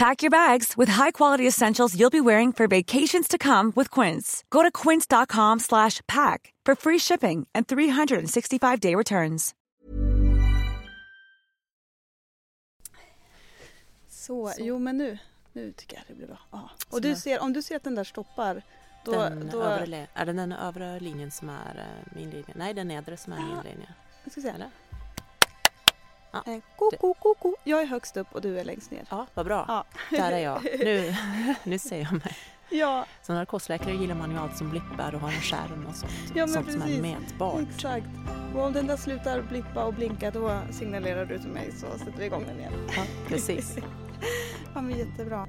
Pack your bags with high-quality essentials you'll be wearing for vacations to come with Quince. Go to quince.com/pack for free shipping and 365-day returns. Så, jo men nu, nu tycker jag det blir bra. Ja. Och du ser, om du ser att den där stoppar, då... Den då övre, är det den övre linjen som är eh, min linje? Nej, den nedre som är min linje. jag ska se. Eller? Ja, Eh, ko, ko, ko, ko. Jag är högst upp och du är längst ner. Ja, vad bra. Ja. Där är jag. Nu, nu ser jag mig. Ja, Som narkosläkare gillar man ju allt som blippar och har en skärm och sånt. Ja, men sånt som är mätbart. exakt. Och om den där slutar blippa och blinka då signalerar du till mig så sätter vi igång den igen. Ja, precis. Ja men jättebra.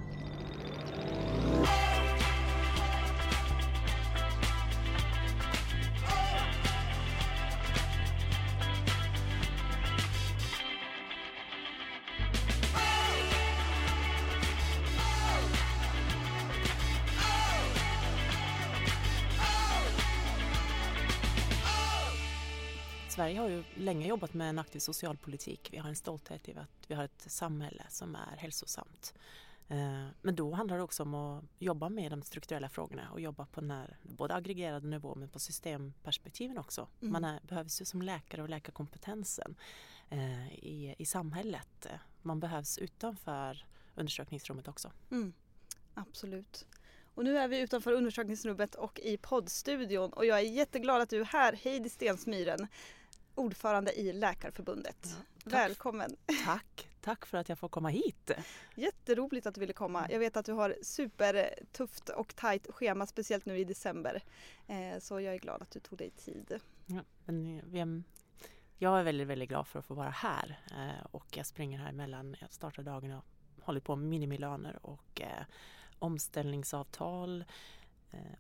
Sverige har ju länge jobbat med en aktiv socialpolitik. Vi har en stolthet i att vi har ett samhälle som är hälsosamt. Eh, Men då handlar det också om att jobba med de strukturella frågorna och jobba på den här både aggregerade nivå men på systemperspektiven också. Mm. Man är, behövs ju som läkare och läkarkompetensen eh, i, i samhället. Man behövs utanför undersökningsrummet också. Mm, absolut. Och nu är vi utanför undersökningsrummet och i poddstudion och jag är jätteglad att du är här, Heidi Stensmyren, ordförande i Läkarförbundet. Välkommen! Tack! Tack för att jag får komma hit. Jätteroligt att du ville komma. Jag vet att du har supertufft och tajt schema, speciellt nu i december. Eh, Så jag är glad att du tog dig tid. Ja, men eh, jag är väldigt, väldigt glad för att få vara här eh, och jag springer här emellan. Jag startar dagen och håller på med minimilöner och omställningsavtal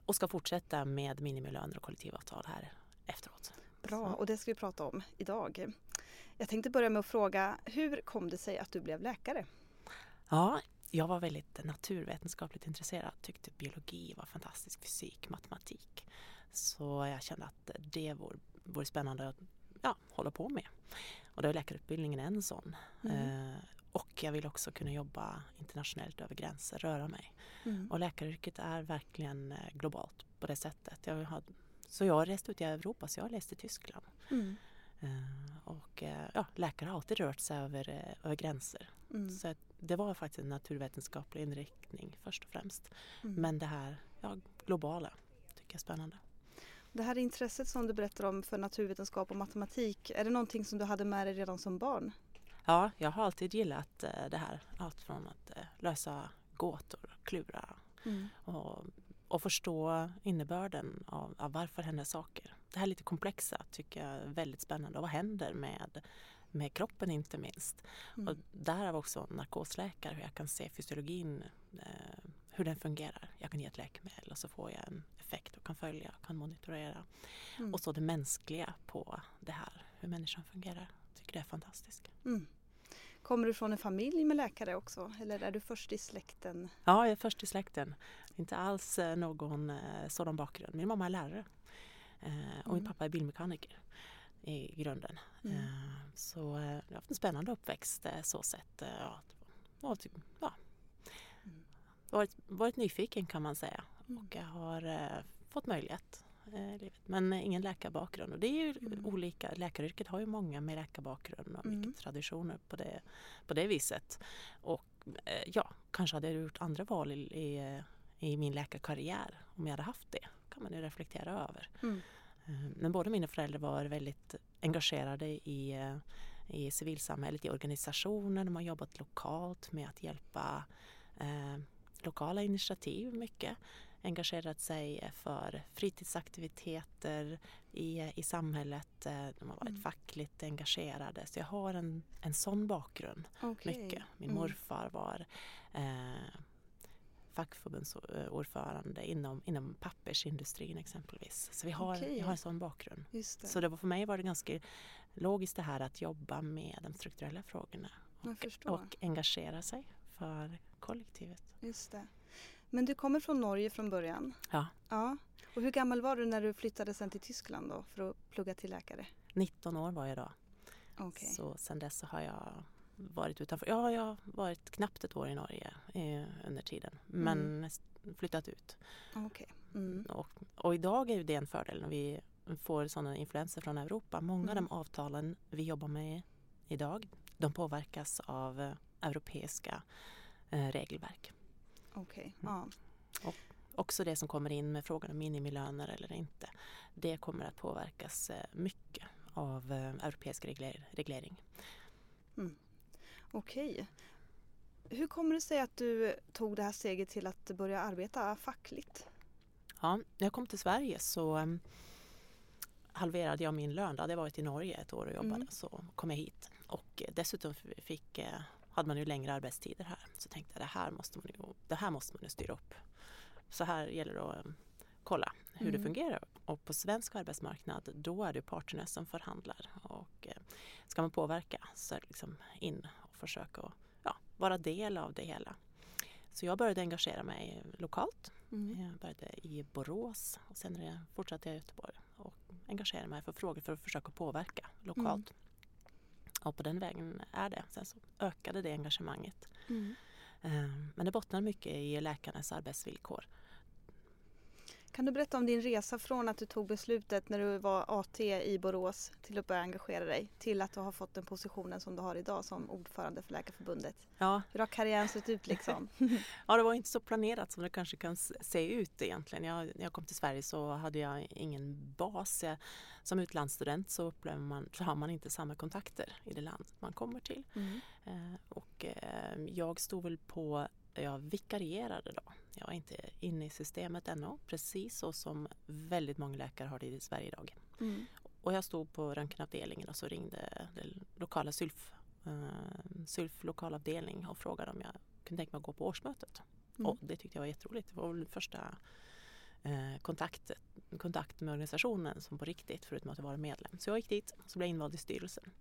och ska fortsätta med minimilöner och kollektivavtal här efteråt. Bra, och det ska vi prata om idag. Jag tänkte börja med att fråga, hur kom det sig att du blev läkare? Ja, jag var väldigt naturvetenskapligt intresserad. Tyckte biologi var fantastisk, fysik, matematik. Så jag kände att det vore, vore spännande att ja, hålla på med. Och då är läkarutbildningen en sån. Mm. Eh, och jag vill också kunna jobba internationellt över gränser, röra mig. Mm. Och läkaryrket är verkligen eh, globalt på det sättet. Jag har, så jag har rest ut i Europa, så jag har läst i Tyskland. Mm. Eh, och eh, ja, läkare har alltid rört sig över, eh, över gränser. Mm. Så det var faktiskt en naturvetenskaplig inriktning först och främst. Mm. Men det här ja, globala tycker jag är spännande. Det här intresset som du berättar om för naturvetenskap och matematik, är det någonting som du hade med dig redan som barn? Ja, jag har alltid gillat det här. Allt från att lösa gåtor, klura Mm. och, och förstå innebörden av, av varför händer saker. Det här lite komplexa tycker jag är väldigt spännande. Och vad händer med, med kroppen inte minst? Mm. Och därav också narkosläkare, hur jag kan se fysiologin, eh, hur den fungerar. Jag kan ge ett läkemedel och så får jag en effekt och kan följa, kan monitorera. Mm. Och så det mänskliga på det här, hur människan fungerar. Jag tycker det är fantastiskt. Mm. Kommer du från en familj med läkare också eller är du först i släkten? Ja, jag är först i släkten. Inte alls eh, någon eh, sådan bakgrund. Min mamma är lärare eh, och min Mm. pappa är bilmekaniker i grunden. Mm. Så jag har haft en spännande uppväxt så sett. Ja, typ, ja, Mm. varit, varit nyfiken kan man säga Mm. och jag har fått möjlighet livet. Men eh, ingen läkarbakgrund och det är ju Mm. olika. Läkaryrket har ju många med läkarbakgrund och Mm. mycket traditioner på det, på det viset. Och eh, ja, kanske hade jag gjort andra val i, i, eh, min läkarkarriär om jag hade haft det. kan man ju reflektera över. Mm. Eh, Eh, men båda mina föräldrar var väldigt engagerade i, eh, i civilsamhället, i organisationer. De har jobbat lokalt med att hjälpa eh, lokala initiativ mycket. Engagerat sig för fritidsaktiviteter i, i samhället. Eh, de har varit mm. fackligt engagerade. Så jag har en, en sån bakgrund. Okay. Mycket. Min mm. morfar var eh, fackförbundsordförande inom, inom pappersindustrin exempelvis. Så vi har, okay. jag har en sån bakgrund. Det. Så det var, för mig var det ganska logiskt det här att jobba med de strukturella frågorna och, och engagera sig för kollektivet. Just det. Men du kommer från Norge från början? Ja. ja. Och hur gammal var du när du flyttade sen till Tyskland då för att plugga till läkare? 19 år var jag då. Okay. Så sen dess så har jag varit utanför. Ja, jag har varit knappt ett år i Norge eh, under tiden. Men mm. flyttat ut. Okay. Mm. Och, och, idag är ju det en fördel när vi får sådana influenser från Europa. Många mm. av de avtalen vi jobbar med idag de påverkas av eh, europeiska eh, regelverk. Okej, okay. mm. ja. Och också det som kommer in med frågan om minimilöner eller inte. Det kommer att påverkas eh, mycket av eh, europeisk regler reglering. Mm. Okej. Okay. Hur kommer det sig att du tog det här steget till att börja arbeta fackligt? Ja, när jag kom till Sverige så um, halverade jag min lön. Då hade jag varit i Norge ett år och jobbade mm. så kom jag hit. Och dessutom fick, hade man ju längre arbetstider här. Så tänkte jag det här måste man ju, det här måste man ju styra upp. Så här gäller det att um, kolla hur mm. det fungerar. Och på svensk arbetsmarknad då är det parterna som förhandlar. Och uh, ska man påverka så är det liksom in försöka ja, vara del av det hela. Så jag började engagera mig lokalt. Mm. Jag började i Borås och sen fortsatte jag i Göteborg och engagerade mig för frågor för att försöka påverka lokalt. Mm. Och på den vägen är det. Sen så ökade det engagemanget. Mm. Ehm, men det bottnar mycket i läkarnas arbetsvillkor. Kan du berätta om din resa från att du tog beslutet när du var AT i Borås till att börja engagera dig till att du har fått den positionen som du har idag som ordförande för Läkarförbundet? Ja. Hur har karriären sett ut liksom? ja, det var inte så planerat som det kanske kan se ut egentligen. Jag, när jag kom till Sverige så hade jag ingen bas. Jag, som utlandsstudent så, upplever man, så har man inte samma kontakter i det land man kommer till. Mm. Eh, och eh, jag stod väl på jag vikarierade då. Jag var inte inne i systemet ännu, precis så som väldigt många läkare har det i Sverige idag. Mm. Och jag stod på röntgenavdelningen och så ringde den lokala sylf, uh, sylf lokalavdelning och frågade om jag kunde tänka mig att gå på årsmötet. Mm. Och det tyckte jag var jätteroligt. Det var väl första eh, kontakt, kontakt med organisationen som på riktigt förutom att jag var medlem. Så jag gick dit och så blev jag invald i styrelsen.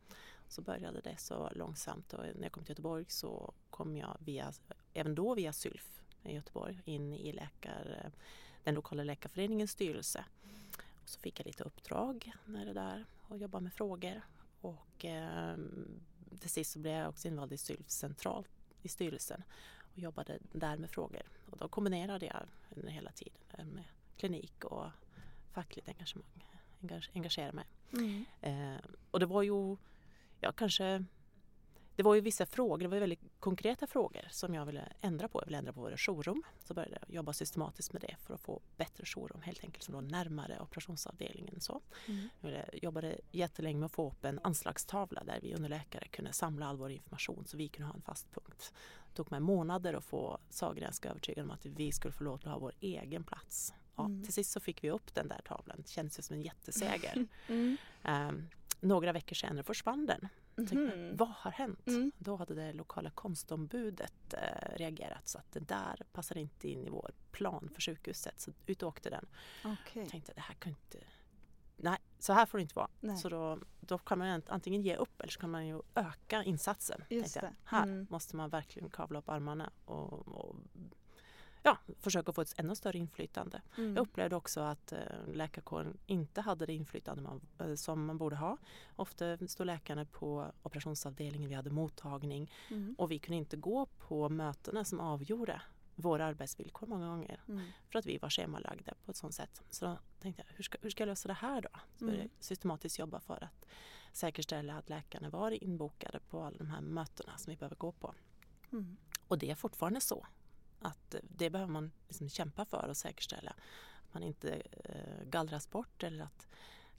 Så började det så långsamt och när jag kom till Göteborg så kom jag via, även då via SYLF i Göteborg in i läkar, den lokala läkarföreningens styrelse. Och så fick jag lite uppdrag när det där och jobba med frågor. Och eh, till sist så blev jag också invald i SYLF centralt i styrelsen och jobbade där med frågor. Och då kombinerade jag under hela tiden med klinik och fackligt engagemang. Engagera mig. Mm. Eh, och det var ju, jag kanske det var ju vissa frågor, det var väldigt konkreta frågor som jag ville ändra på. Jag ville ändra på våra jourrum. Så började jag jobba systematiskt med det för att få bättre jourrum helt enkelt som låg närmare operationsavdelningen. Så. Mm. Jag jobbade jättelänge med att få upp en anslagstavla där vi underläkare kunde samla all vår information så vi kunde ha en fast punkt. Det tog mig månader att få Sahlgrenska övertygad om att vi skulle få låta ha vår egen plats. Ja, mm. Till sist så fick vi upp den där tavlan. Det kändes som en jätteseger. Mm. Um, några veckor senare försvann den. Mm. Vad har hänt? Mm. Då hade det lokala konstombudet eh, reagerat så att det där passar inte in i vår plan för sjukhuset. Så ut åkte den. Okay. Jag tänkte det här kan inte Nej, så här får det inte vara. Nej. Så då, då kan man antingen ge upp eller så kan man ju öka insatsen. Här mm. måste man verkligen kavla upp armarna och, och ja, försöka få ett ännu större inflytande. Mm. Jag upplevde också att eh, läkarkåren inte hade det inflytande man, eh, som man borde ha. Ofta stod läkarna på operationsavdelningen, vi hade mottagning mm. och vi kunde inte gå på mötena som avgjorde våra arbetsvillkor många gånger. Mm. För att vi var schemalagda på ett sådant sätt. Så då tänkte jag, hur ska, hur ska jag lösa det här då? Så började mm. jag systematiskt jobba för att säkerställa att läkarna var inbokade på alla de här mötena som vi behöver gå på. Mm. Och det är fortfarande så att det behöver man liksom kämpa för och säkerställa. Att man inte eh, gallras bort eller att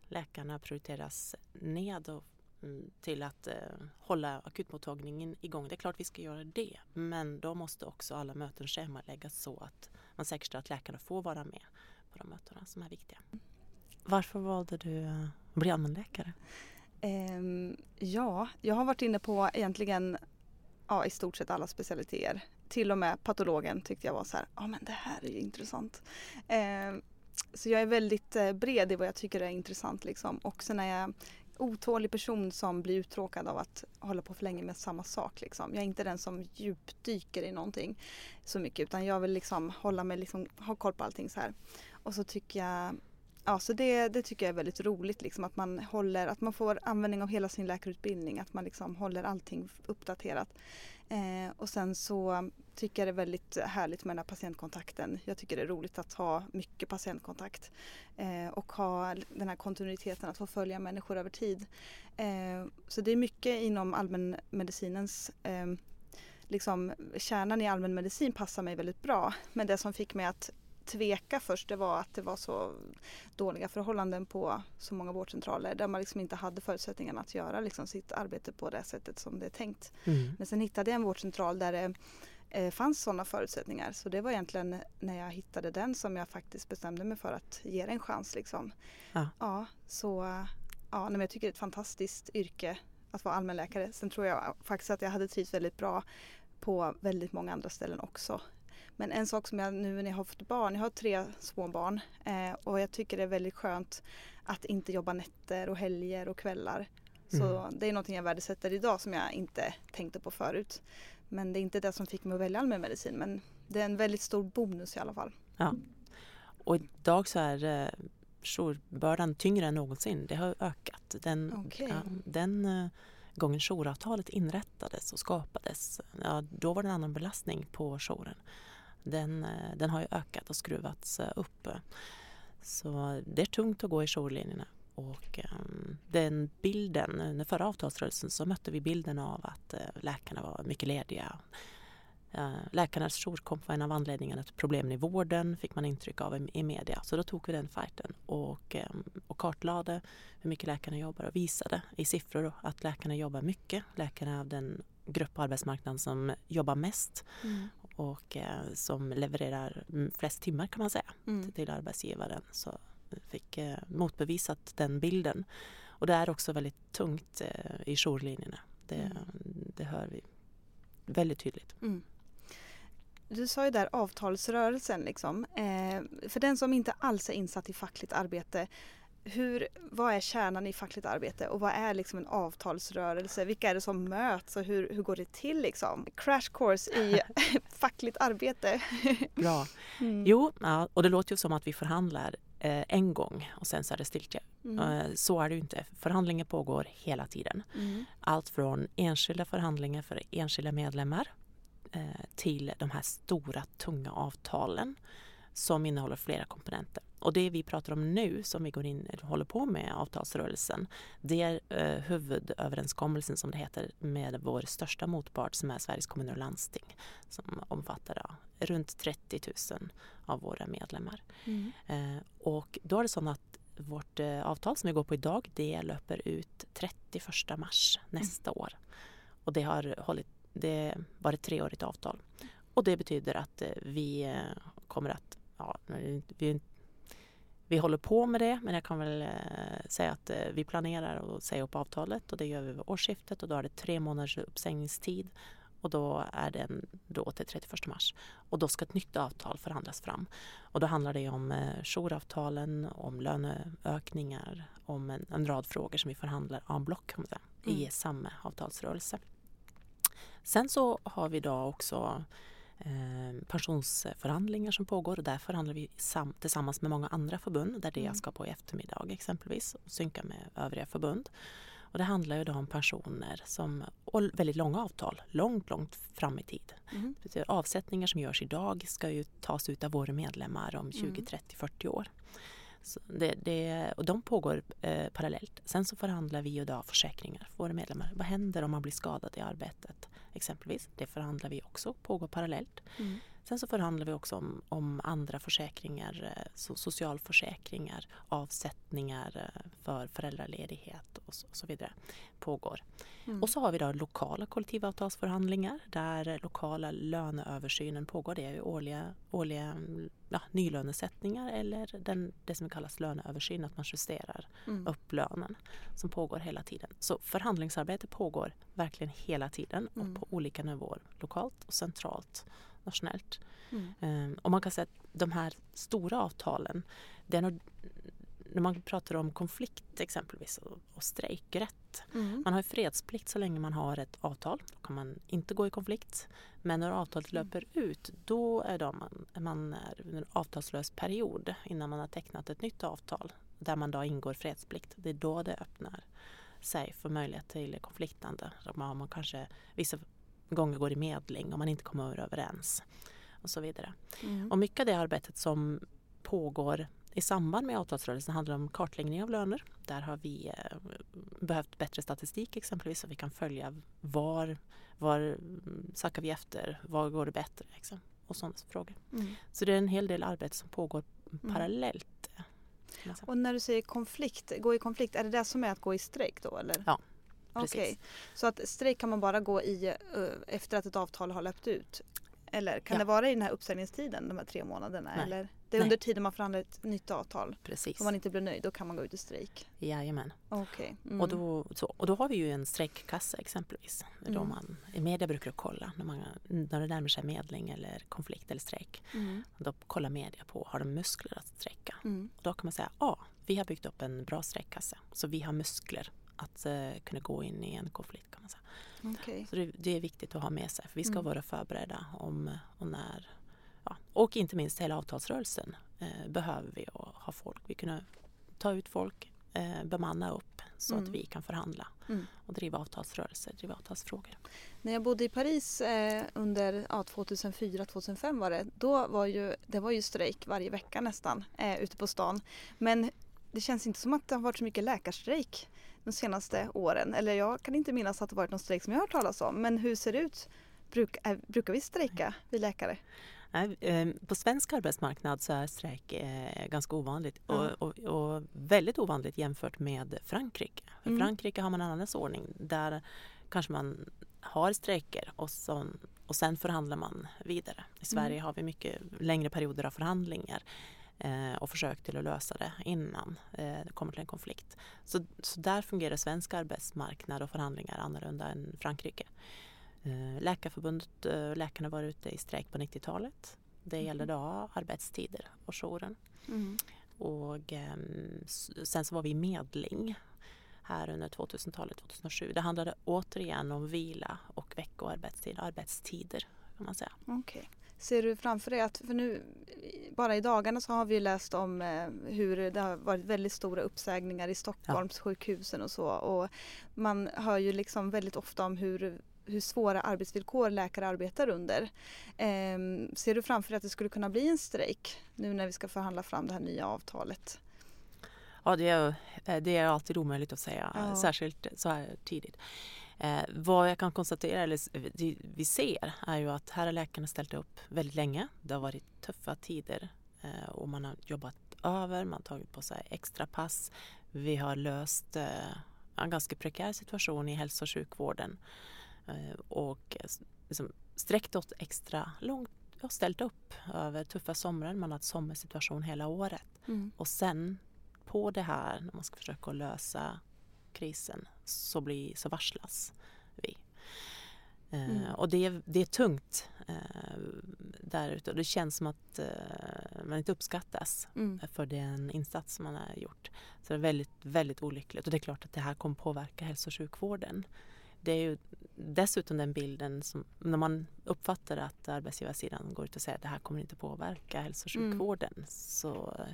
läkarna prioriteras ned och, mm, till att eh, hålla akutmottagningen igång. Det är klart vi ska göra det men då måste också alla möten schemaläggas så att man säkerställer att läkarna får vara med på de mötena som är viktiga. Varför valde du att bli allmänläkare? Ehm, ja, jag har varit inne på egentligen ja, i stort sett alla specialiteter. Till och med patologen tyckte jag var så här, ja men det här är ju intressant. Eh, så jag är väldigt eh, bred i vad jag tycker är intressant liksom. Och sen är jag otålig person som blir uttråkad av att hålla på för länge med samma sak. Liksom. Jag är inte den som djupdyker i någonting så mycket utan jag vill liksom hålla mig, liksom, ha koll på allting så här. Och så tycker jag Ja, så det, det tycker jag är väldigt roligt liksom att man håller, att man får användning av hela sin läkarutbildning, att man liksom håller allting uppdaterat. Eh, och sen så tycker jag det är väldigt härligt med den här patientkontakten. Jag tycker det är roligt att ha mycket patientkontakt eh, och ha den här kontinuiteten att få följa människor över tid. Eh, så det är mycket inom allmänmedicinens eh, liksom, kärnan i allmänmedicin passar mig väldigt bra. Men det som fick mig att tveka först det var att det var så dåliga förhållanden på så många vårdcentraler där man liksom inte hade förutsättningarna att göra liksom sitt arbete på det sättet som det är tänkt. Mm. Men sen hittade jag en vårdcentral där det eh, fanns sådana förutsättningar så det var egentligen när jag hittade den som jag faktiskt bestämde mig för att ge det en chans. Liksom. Ja. ja så ja, men jag tycker det är ett fantastiskt yrke att vara allmänläkare. Sen tror jag faktiskt att jag hade trivts väldigt bra på väldigt många andra ställen också. Men en sak som jag nu när jag har fått barn, jag har tre små barn eh, och jag tycker det är väldigt skönt att inte jobba nätter och helger och kvällar. Så mm. det är någonting jag värdesätter idag som jag inte tänkte på förut. Men det är inte det som fick mig att välja allmänmedicin men det är en väldigt stor bonus i alla fall. Ja. Och idag så är eh, jourbördan tyngre än någonsin. Det har ökat. Den, okay. ja, den eh, gången jouravtalet inrättades och skapades, ja, då var det en annan belastning på jouren den, eh, den har ju ökat och skruvats eh, upp. Så det är tungt att gå i jourlinjerna. Och eh, den bilden, den förra avtalsrörelsen så mötte vi bilden av att läkarna var mycket lediga. Läkarnas jourkomp var en av anledningarna till problemen i vården fick man intryck av i media. Så då tog vi den fighten och, och kartlade hur mycket läkarna jobbar och visade i siffror att läkarna jobbar mycket. Läkarna är den grupp på arbetsmarknaden som jobbar mest mm och eh, som levererar flest timmar kan man säga mm. till arbetsgivaren. Så fick eh, motbevisat den bilden. Och det är också väldigt tungt eh, i jourlinjerna. Det, mm. det hör vi väldigt tydligt. Mm. Du sa ju där avtalsrörelsen liksom. Eh, för den som inte alls är insatt i fackligt arbete hur, vad är kärnan i fackligt arbete och vad är liksom en avtalsrörelse? Vilka är det som möts och hur, hur går det till liksom? Crash course i fackligt arbete. Bra. Mm. Jo, ja, och det låter ju som att vi förhandlar eh, en gång och sen så är det stiltje. Mm. Eh, så är det ju inte. Förhandlingar pågår hela tiden. Mm. Allt från enskilda förhandlingar för enskilda medlemmar eh, till de här stora tunga avtalen som innehåller flera komponenter. Och det vi pratar om nu som vi går in och håller på med avtalsrörelsen det är eh, huvudöverenskommelsen som det heter med vår största motpart som är Sveriges kommuner och landsting som omfattar ja, runt 30 000 av våra medlemmar. Mm. Eh, och då är det så att vårt eh, avtal som vi går på idag det löper ut 31 mars nästa mm. år. Och det har hållit, det var ett treårigt avtal. Och det betyder att eh, vi eh, kommer att ja, vi, vi håller på med det men jag kan väl eh, säga att eh, vi planerar att säga upp avtalet och det gör vi vid årsskiftet och då är det tre månaders uppsägningstid och då är den då till 31 mars. Och då ska ett nytt avtal förhandlas fram. Och då handlar det om eh, jouravtalen, om löneökningar, om en, en rad frågor som vi förhandlar en block mm. i samma avtalsrörelse. Sen så har vi då också pensionsförhandlingar som pågår och där förhandlar vi sam tillsammans med många andra förbund där det mm. ska på i eftermiddag exempelvis och synka med övriga förbund. Och det handlar ju då om pensioner som, och väldigt långa avtal, långt, långt fram i tid. Mm. Avsättningar som görs idag ska ju tas ut av våra medlemmar om 20, 30, 40 år. Det, det, och de pågår eh, parallellt. Sen så förhandlar vi idag försäkringar för våra medlemmar. Vad händer om man blir skadad i arbetet? Exempelvis. Det förhandlar vi också, pågår parallellt. Mm. Sen så förhandlar vi också om, om andra försäkringar, eh, socialförsäkringar, avsättningar eh, för föräldraledighet och så, och så vidare pågår. Mm. Och så har vi då lokala kollektivavtalsförhandlingar där lokala löneöversynen pågår. Det är årliga, årliga ja, nylönesättningar eller den, det som kallas löneöversyn, att man justerar Mm. upp lönen som pågår hela tiden. Så förhandlingsarbete pågår verkligen hela tiden och Mm. på olika nivåer. Lokalt och centralt, nationellt. Mm. Ehm, Och man kan säga att de här stora avtalen, det är nog, när man pratar om konflikt exempelvis och, och strejkrätt. Mm. Man har fredsplikt så länge man har ett avtal. Då kan man inte gå i konflikt. Men när avtalet Mm. löper ut då är då man, man är under en avtalslös period innan man har tecknat ett nytt avtal där man då ingår fredsplikt. Det är då det öppnar sig för möjlighet till konfliktande. Då man, man kanske vissa gånger går i medling om man inte kommer överens och så vidare. Mm. Och mycket av det arbetet som pågår i samband med avtalsrörelsen handlar om kartläggning av löner. Där har vi eh, behövt bättre statistik exempelvis så vi kan följa var, var mm, sackar vi efter, var går det bättre liksom, och sådana frågor. Mm. Så det är en hel del arbete som pågår parallellt. eh. Och när du säger konflikt, gå i konflikt, är det det som är att gå i strejk då eller? Ja, precis. Okej, så att strejk kan man bara gå i eh, efter att ett avtal har löpt ut? Eller kan Ja. det vara i den här uppsägningstiden, de här tre månaderna? Nej. Eller? Det är Nej. under tiden man förhandlar ett nytt avtal. Precis, Om man inte blir nöjd, då kan man gå ut i strejk. jajamän. Okej. Mm. Och, då, så, och då har vi ju en strejkkassa exempelvis. Är Då Mm. man, I media brukar kolla när, man, när det närmar sig medling eller konflikt eller strejk. Mm. Då kollar media på, har de muskler att strejka? Mm. Och då kan man säga, ja, vi har byggt upp en bra strejkkassa. Så vi har muskler att eh, kunna gå in i en konflikt kan man säga. Okej. Så det, det är viktigt att ha med sig för vi ska Mm. vara förberedda om och när. Ja. Och inte minst hela avtalsrörelsen eh, behöver vi och ha folk. Vi kunna ta ut folk, eh, bemanna upp så Mm. att vi kan förhandla Mm. och driva avtalsrörelser, driva avtalsfrågor. När jag bodde i Paris eh, under ja, 2004-2005 var det, då var ju, det var ju strejk varje vecka nästan eh, ute på stan. Men det känns inte som att det har varit så mycket läkarstrejk de senaste åren. Eller jag kan inte minnas att det varit någon strejk som jag har hört talas om. Men hur ser det ut? Bruk, eh, brukar vi strejka, vi läkare? Eh, På svensk arbetsmarknad så är strejk eh, ganska ovanligt och, och, och väldigt ovanligt jämfört med Frankrike. För Mm. Frankrike har man en annan ordning där kanske man har strejker och, så, och sen förhandlar man vidare. I Sverige Mm. har vi mycket längre perioder av förhandlingar och försök till att lösa det innan eh, det kommer till en konflikt. Så, så där fungerar svensk arbetsmarknad och förhandlingar annorlunda än Frankrike. Eh, Läkarförbundet, eh, läkarna var ute i strejk på 90-talet. Det gällde då arbetstider och jouren. Mm. Och ehm, sen så var vi i medling här under 2000-talet, 2007. Det handlade återigen om vila och veckoarbetstid, arbetstider kan man säga. Okej. Ser du framför dig att, för nu bara i dagarna så har vi läst om eh, hur det har varit väldigt stora uppsägningar i Stockholms sjukhusen och så och man hör ju liksom väldigt ofta om hur hur svåra arbetsvillkor läkare arbetar under. Ehm, ser du framför dig att det skulle kunna bli en strejk nu när vi ska förhandla fram det här nya avtalet? Ja, det är, eh, det är alltid omöjligt att säga, Ja. särskilt så här tidigt. Eh, vad jag kan konstatera, eller det vi ser, är ju att här har läkarna ställt upp väldigt länge. Det har varit tuffa tider eh, och man har jobbat över, man har tagit på sig extra pass. Vi har löst eh, en ganska prekär situation i hälso och sjukvården eh, och eh, liksom sträckt åt extra långt och ställt upp över tuffa somrar. Man har haft sommarsituation hela året. Och sen på det här, när man ska försöka lösa krisen, så, blir, så varslas vi. Eh, Mm. Och det är, det är tungt eh, där ute och det känns som att eh, man inte uppskattas Mm. för den insats man har gjort. Så det är väldigt, väldigt olyckligt och det är klart att det här kommer påverka hälso och sjukvården. Det är ju dessutom den bilden som, när man uppfattar att arbetsgivarsidan går ut och säger att det här kommer inte påverka hälso och Mm. sjukvården så,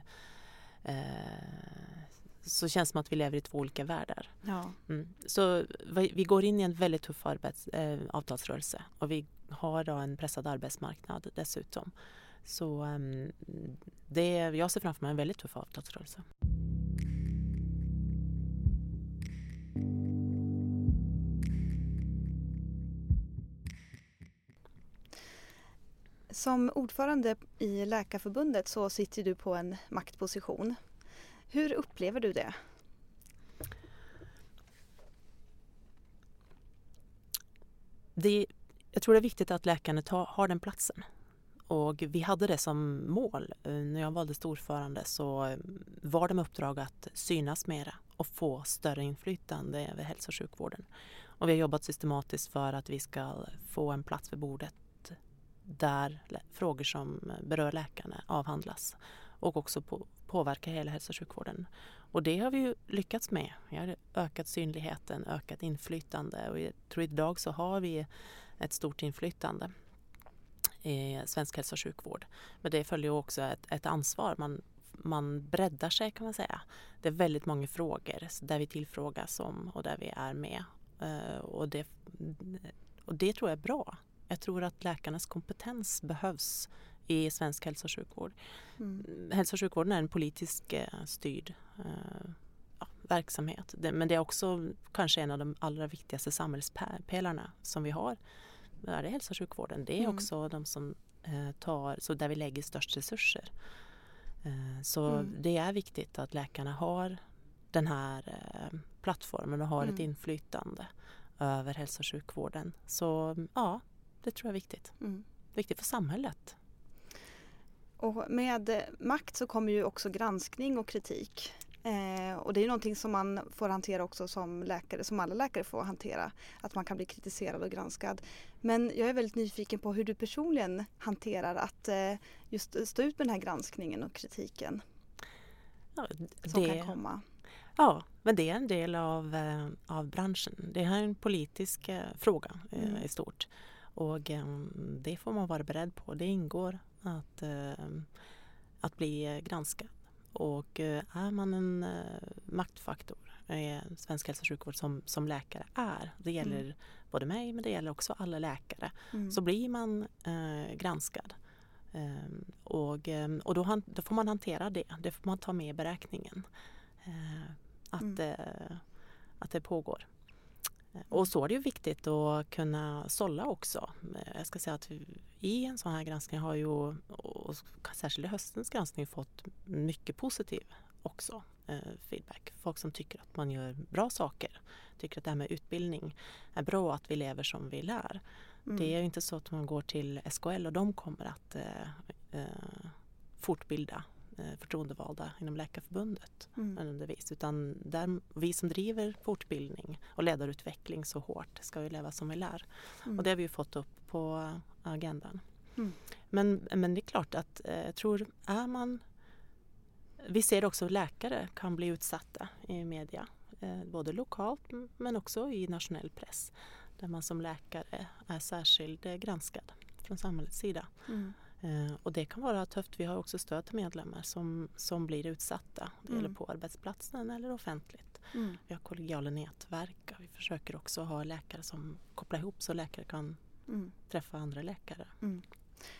eh, så känns det som att vi lever i två olika världar. Ja. Mm. Så vi, vi går in i en väldigt tuff arbets, eh, avtalsrörelse och vi har då en pressad arbetsmarknad dessutom. Så ehm, det, jag ser framför mig en väldigt tuff avtalsrörelse. Som ordförande i Läkarförbundet så sitter du på en maktposition. Hur upplever du det? det jag tror det är viktigt att läkarna har, har den platsen. Och vi hade det som mål. Eh, när jag valdes till ordförande så eh, var det med uppdrag att synas mera och få större inflytande över hälso och sjukvården. Och vi har jobbat systematiskt för att vi ska få en plats vid bordet där frågor som berör läkarna avhandlas och också på, påverka hela hälso och sjukvården. Och det har vi ju lyckats med. Vi har ökat synligheten, ökat inflytande och jag tror idag så har vi ett stort inflytande i svensk hälso och sjukvård. Men det följer också ett, ett ansvar. Man, man breddar sig kan man säga. Det är väldigt många frågor där vi tillfrågas om och där vi är med. Eh, och, det, och det tror jag är bra. Jag tror att läkarnas kompetens behövs i svensk hälso och sjukvård. Mm. Hälso och sjukvården är en politiskt eh, styrd eh, ja, verksamhet. Men det är också kanske en av de allra viktigaste samhällspelarna som vi har. Det är hälso och sjukvården. Det är mm. också de som eh, tar, så där vi lägger störst resurser. Så mm. det är viktigt att läkarna har den här plattformen och har ett mm. inflytande över hälso och sjukvården. Så ja, det tror jag är viktigt. Mm. Viktigt för samhället. Och med makt så kommer ju också granskning och kritik. Eh, och det är någonting som man får hantera också som läkare, som alla läkare får hantera. Att man kan bli kritiserad och granskad. Men jag är väldigt nyfiken på hur du personligen hanterar att eh, just stå ut med den här granskningen och kritiken. Ja, det, som kan komma. Ja, men det är en del av, eh, av branschen. Det här är en politisk eh, fråga eh, mm. i stort. Och ehm, det får man vara beredd på. Det ingår att, ehm, att bli granskad. Och eh, är man en eh, maktfaktor i svensk hälso och sjukvård som, som läkare är, det gäller mm. både mig men det gäller också alla läkare, mm. så blir man eh, granskad. Um, och ehm, och då, han, då, får man hantera det, det får man ta med i beräkningen. Att, mm. att det pågår. Och så är det ju viktigt att kunna sålla också. Jag ska säga att i en sån här granskning har ju, och särskilt i höstens granskning, fått mycket positiv också eh, feedback. Folk som tycker att man gör bra saker, tycker att det här med utbildning är bra, att vi lever som vi lär. Mm. Det är ju inte så att man går till SKL och de kommer att eh, eh, fortbilda Eh, förtroendevalda inom Läkarförbundet mm. Utan där, vi som driver fortbildning och ledarutveckling så hårt ska vi leva som vi lär. Mm. Och det har vi fått upp på agendan. Mm. Men, men det är klart att eh, jag tror, är man... Vi ser också att läkare kan bli utsatta i media. Eh, både lokalt men också i nationell press. Där man som läkare är särskilt granskad från samhällets sida. Mm. Eh, och det kan vara tufft. Vi har också stöd till medlemmar som, som blir utsatta. Det mm. gäller på arbetsplatsen eller offentligt. Mm. Vi har kollegiala nätverk. Vi försöker också ha läkare som kopplar ihop så läkare kan mm. träffa andra läkare. Mm.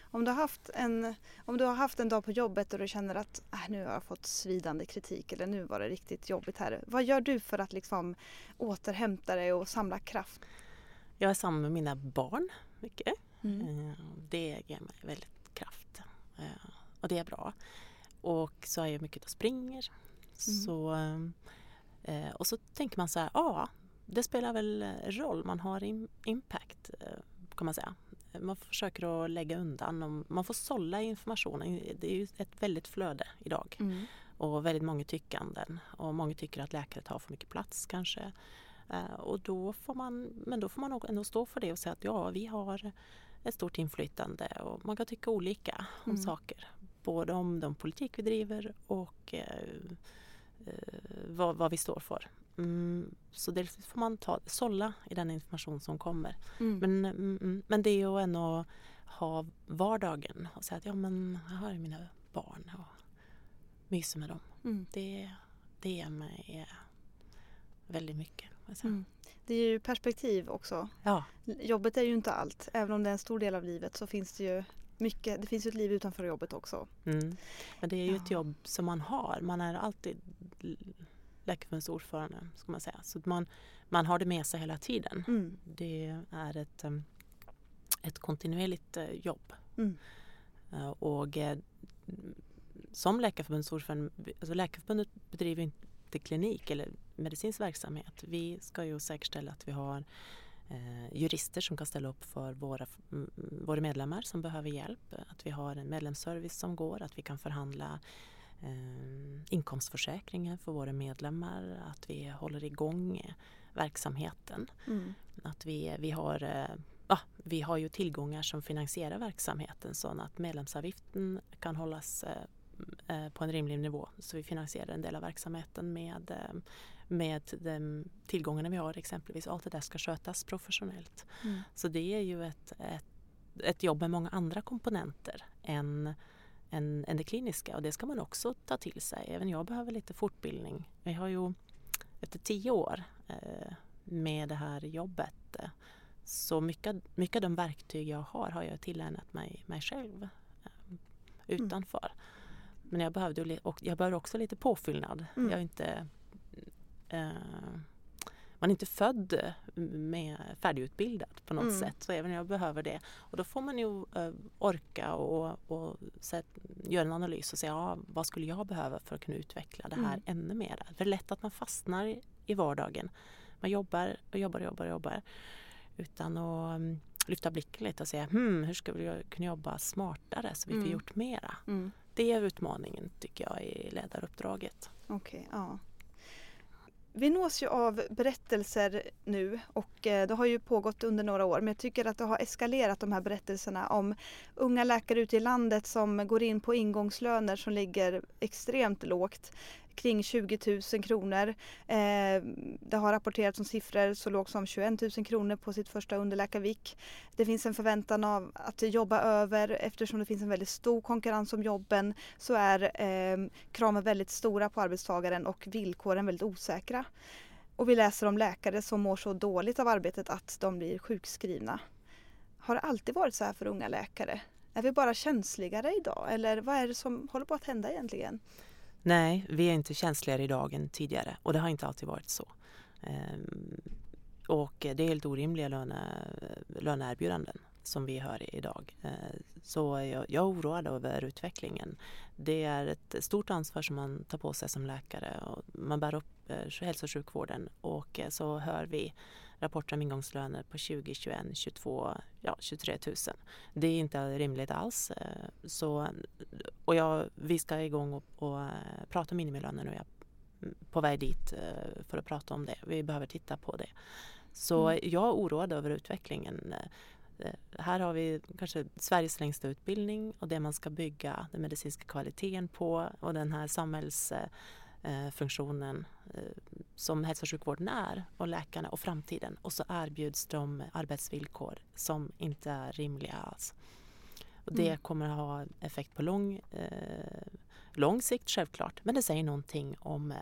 Om du, har haft en, om du har haft en dag på jobbet och du känner att äh, nu har jag fått svidande kritik eller nu var det riktigt jobbigt här. Vad gör du för att liksom återhämta dig och samla kraft? Jag är samman med mina barn mycket. Mm. Eh, det ger mig väldigt kraft. Eh, och det är bra. Och så är jag mycket och springer. Mm. Så, eh, och så tänker man så här, ja det spelar väl roll, man har impact eh, kan man säga. Man försöker att lägga undan, och man får sålla informationen. Det är ju ett väldigt flöde idag. Mm. Och väldigt många tyckanden. Och många tycker att läkare tar för mycket plats kanske. och då får man, men då får man ändå stå för det och säga att ja, vi har ett stort inflytande och man kan tycka olika om mm. saker. Både om de politik vi driver och eh, eh, vad, vad, vi står för. Mm, så det får man ta, sålla i den information som kommer. Mm. Men, mm, mm, men det är ju ändå ha vardagen och säga att ja men här är mina barn och myser med dem. Mm. Det, det ger mig väldigt mycket. Mm. Det är ju perspektiv också. Ja. Jobbet är ju inte allt. Även om det är en stor del av livet så finns det ju mycket, det finns ju ett liv utanför jobbet också. Mm. Men det är ju ja. ett jobb som man har. Man är alltid Läkarförbundets ordförande, ska man säga. Så man, man har det med sig hela tiden. Mm. Det är ett, ett kontinuerligt eh, jobb. Mm. Eh, och eh, som Läkarförbundets ordförande, alltså Läkarförbundet bedriver inte klinik eller medicinsk verksamhet. Vi ska ju säkerställa att vi har eh, jurister som kan ställa upp för våra, våra medlemmar som behöver hjälp. Att vi har en medlemsservice som går, att vi kan förhandla eh, inkomstförsäkringen för våra medlemmar, att vi håller igång verksamheten. Mm. Att vi, vi, har, eh, ja, vi har ju tillgångar som finansierar verksamheten så att medlemsavgiften kan hållas eh, eh, på en rimlig nivå. Så vi finansierar en del av verksamheten med, med de tillgångarna vi har exempelvis. Allt det där ska skötas professionellt. Mm. Så det är ju ett, ett, ett jobb med många andra komponenter än, än, än det kliniska och det ska man också ta till sig. Även jag behöver lite fortbildning. Vi har ju efter tio år eh, med det här jobbet eh, så mycket, mycket av de verktyg jag har har jag tillägnat mig, mig själv eh, utanför. Men jag behövde, li- och jag behöver också lite påfyllnad. Mm. Jag är inte, man är inte född med färdigutbildad på något Mm. sätt. Så även jag behöver det. Och då får man ju eh, orka och, och göra en analys och säga ja, vad skulle jag behöva för att kunna utveckla det här Mm. ännu mer. För det är lätt att man fastnar i, vardagen. Man jobbar och jobbar och jobbar och jobbar. Utan att mm, lyfta blicken lite och säga hmm, hur ska vi kunna jobba smartare så vi får Mm. gjort mera. Mm. Det är utmaningen tycker jag i ledaruppdraget. Okej, ja. Vi nås ju av berättelser nu och eh, det har ju pågått under några år men jag tycker att det har eskalerat de här berättelserna om unga läkare ute i landet som går in på ingångslöner som ligger extremt lågt kring 20 000 kronor. Eh, det har rapporterats om siffror så lågt som 21 000 kronor på sitt första underläkarvik. Det finns en förväntan av att jobba över eftersom det finns en väldigt stor konkurrens om jobben så är eh, kraven väldigt stora på arbetstagaren och villkoren väldigt osäkra. Och vi läser om läkare som mår så dåligt av arbetet att de blir sjukskrivna. Har det alltid varit så här för unga läkare? Är vi bara känsligare idag eller vad är det som håller på att hända egentligen? Nej, vi är inte känsligare idag än tidigare och det har inte alltid varit så. Ehm, och det är helt orimliga löne, löneerbjudanden som vi hör idag. Ehm, så jag, jag är oroad över utvecklingen. Det är ett stort ansvar som man tar på sig som läkare och man bär upp eh, hälso och sjukvården och eh, så hör vi rapporter om ingångslöner på 20, 21, 22, ja 23 000. Det är inte rimligt alls. Ehm, så, och jag, vi ska igång och, och eh, prata om minimilöner nu. Jag är på väg dit eh, för att prata om det. Vi behöver titta på det. Så Mm. jag är oroad över utvecklingen. Eh, Här har vi kanske Sveriges längsta utbildning och det man ska bygga den medicinska kvaliteten på och den här samhällsfunktionen som hälso och sjukvården är och läkarna och framtiden. Och så erbjuds de arbetsvillkor som inte är rimliga alls. Och det Mm. kommer att ha effekt på lång, eh, lång sikt självklart. Men det säger någonting om, eh,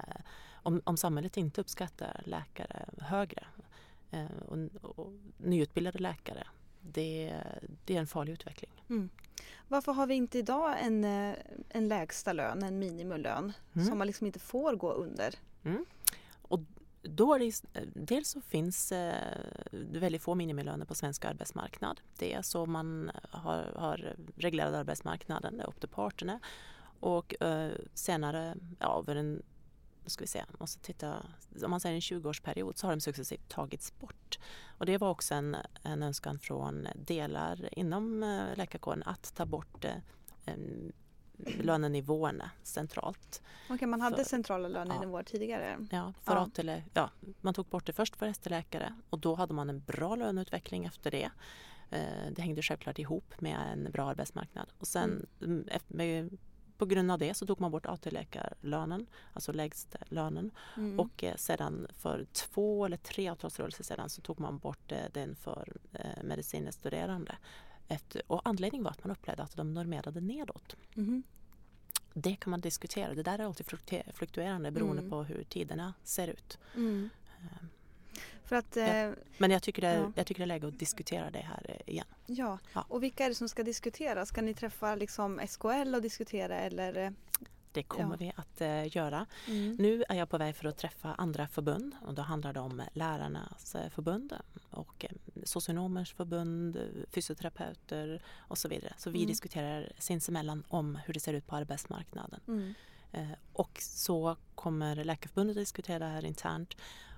om, om samhället inte uppskattar läkare högre. Eh, och, och nyutbildade läkare. Det, det är en farlig utveckling. Varför har vi inte idag en, eh, en lägsta lön, en minimilön Mm. som man liksom inte får gå under? Då är det, eh, dels så finns eh, det väldigt få minimilöner på svensk arbetsmarknad. Det är så man har, har reglerat arbetsmarknaden, det är upp till parterna. Och eh, senare, ja, över en, ska vi se, måste titta, om man säger en 20-årsperiod så har de successivt tagits bort. Och det var också en, en önskan från delar inom eh, läkarkåren att ta bort eh, lönenivåerna centralt. Okej, man hade För- centrala lönenivåer tidigare. Ja, för Ja. AT-lä- ja, man tog bort det först för ST-läkare och då hade man en bra löneutveckling efter det. Eh, Det hängde självklart ihop med en bra arbetsmarknad. Och sen mm, eft- med, på grund av det så tog man bort AT-läkarlönen, alltså lägst lönen. Mm. Och eh, sedan för två eller tre avtalsrörelser sedan så tog man bort eh, den för eh, medicinstuderande. Efter, och anledningen var att man upplevde att de normerade nedåt. Mhm. Det kan man diskutera. Det där är alltid fluktu- fluktuerande beroende Mm. på hur tiderna ser ut. Mm. Eh, För att, Ja. eh, Men jag tycker, det är, Ja. jag tycker det är läge att diskutera det här igen. ja. Ja. Och vilka är det som ska diskutera? Ska ni träffa liksom SKL och diskutera eller? Det kommer vi att eh, göra. Mm. Nu är jag på väg för att träffa andra förbund och då handlar det om lärarnas eh, förbund socionomers förbund, eh, fysioterapeuter och så vidare. Så vi Mm. diskuterar sinsemellan om hur det ser ut på arbetsmarknaden. Mm. Eh, Och så kommer Läkarförbundet diskutera det här internt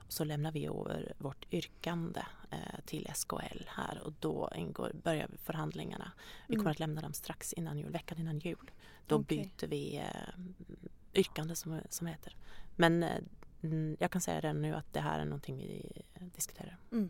och så lämnar vi över vårt yrkande eh, till SKL här och då ingår, börjar förhandlingarna. Vi kommer mm. att lämna dem strax innan jul, veckan innan jul. Då okay. byter vi yrkande som, som heter. Men eh, jag kan säga redan nu att det här är någonting vi diskuterar. Mm.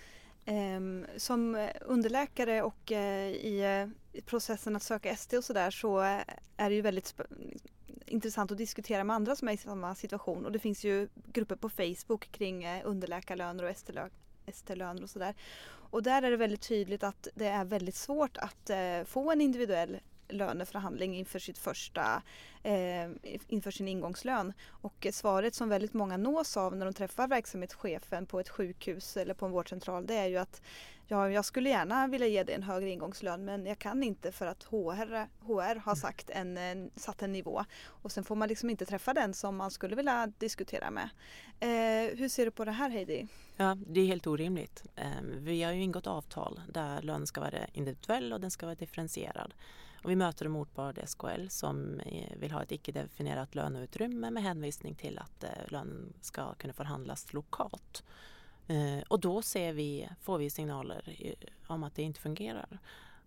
Ehm, som underläkare och eh, eh, i processen att söka ST och sådär så är det ju väldigt intressant att diskutera med andra som är i samma situation och det finns ju grupper på Facebook kring eh, underläkarlöner och ST-löner och sådär. Och där är det väldigt tydligt att det är väldigt svårt att eh, få en individuell löneförhandling inför sitt första, eh, inför sin ingångslön. Och svaret som väldigt många nås av när de träffar verksamhetschefen på ett sjukhus eller på en vårdcentral det är ju att ja, jag skulle gärna vilja ge dig en högre ingångslön men jag kan inte för att HR, HR har sagt en, en, satt en nivå. Och sen får man liksom inte träffa den som man skulle vilja diskutera med. Eh, hur ser du på det här Heidi? Ja, det är helt orimligt. Eh, vi har ju ingått avtal där lönen ska vara individuell och den ska vara differentierad. Och vi möter en motpart SKL som eh, vill ha ett icke-definierat löneutrymme med hänvisning till att eh, lönen ska kunna förhandlas lokalt. Eh, och då ser vi, får vi signaler om att det inte fungerar.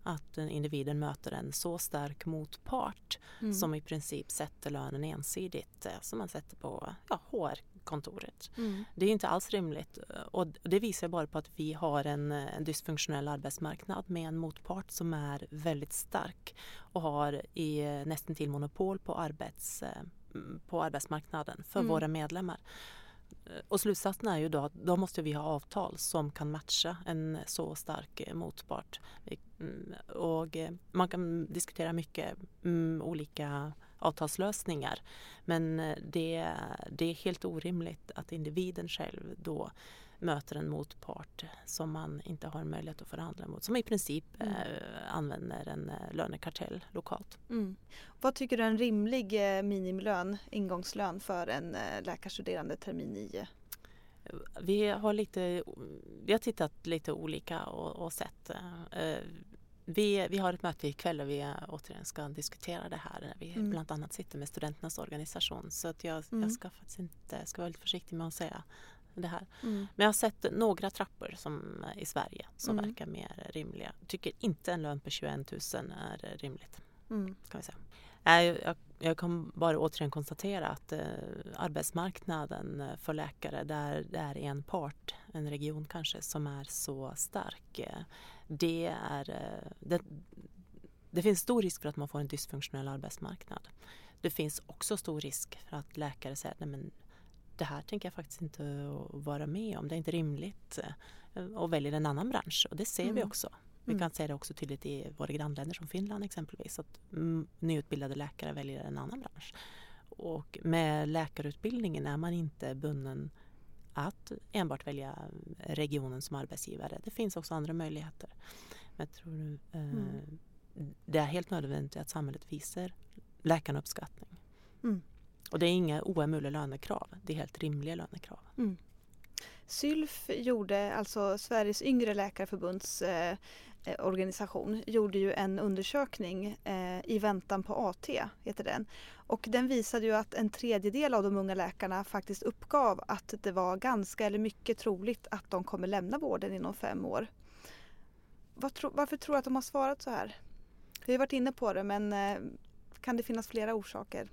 Att individen möter en så stark motpart mm. som i princip sätter lönen ensidigt som man sätter på ja, HR-kontoret. Mm. Det är inte alls rimligt och det visar bara på att vi har en, en dysfunktionell arbetsmarknad med en motpart som är väldigt stark och har i nästan till monopol på, arbets, på arbetsmarknaden för mm. våra medlemmar. Eh, och slutsatsen är ju då att då måste vi ha avtal som kan matcha en så stark eh, motpart. Mm, och eh, man kan diskutera mycket mm, olika avtalslösningar men det, det är helt orimligt att individen själv då möter en motpart som man inte har möjlighet att förhandla mot. Som i princip mm. eh, använder en eh, lönekartell lokalt. Mm. Vad tycker du är en rimlig eh, minimilön, ingångslön för en eh, läkarstuderande termin 9? Vi har, lite, vi har tittat lite olika och, och sett. Eh, vi, vi har ett möte ikväll och vi återigen ska diskutera det här vi mm. bland annat sitter med studenternas organisation. Så att jag, mm. jag ska faktiskt inte, ska vara lite försiktig med att säga det här. Mm. Men jag har sett några trappor som, i Sverige som mm. verkar mer rimliga. Tycker inte en lön på 21 000 är rimligt. Mm. Kan vi säga. Jag, jag, jag kan bara återigen konstatera att eh, arbetsmarknaden för läkare där det är en part, en region kanske, som är så stark. Eh, det är eh, det, det finns stor risk för att man får en dysfunktionell arbetsmarknad. Det finns också stor risk för att läkare säger att det här tänker jag faktiskt inte vara med om, det är inte rimligt eh, och väljer en annan bransch och det ser mm. vi också. Vi kan mm. se det också tydligt i våra grannländer som Finland exempelvis att nyutbildade läkare väljer en annan bransch. Och med läkarutbildningen är man inte bunden att enbart välja regionen som arbetsgivare. Det finns också andra möjligheter. Men jag tror eh, mm. det är helt nödvändigt att samhället visar läkarna uppskattning. Mm. Och det är inga oemula lönekrav, det är helt rimliga lönekrav. Mm. Sylf gjorde, alltså Sveriges yngre läkarförbunds eh, eh, organisation, gjorde ju en undersökning eh, i väntan på AT, heter den. Och den visade ju att en tredjedel av de unga läkarna faktiskt uppgav att det var ganska eller mycket troligt att de kommer lämna vården inom fem år. Tro, varför tror du att de har svarat så här? Vi har varit inne på det men eh, kan det finnas flera orsaker?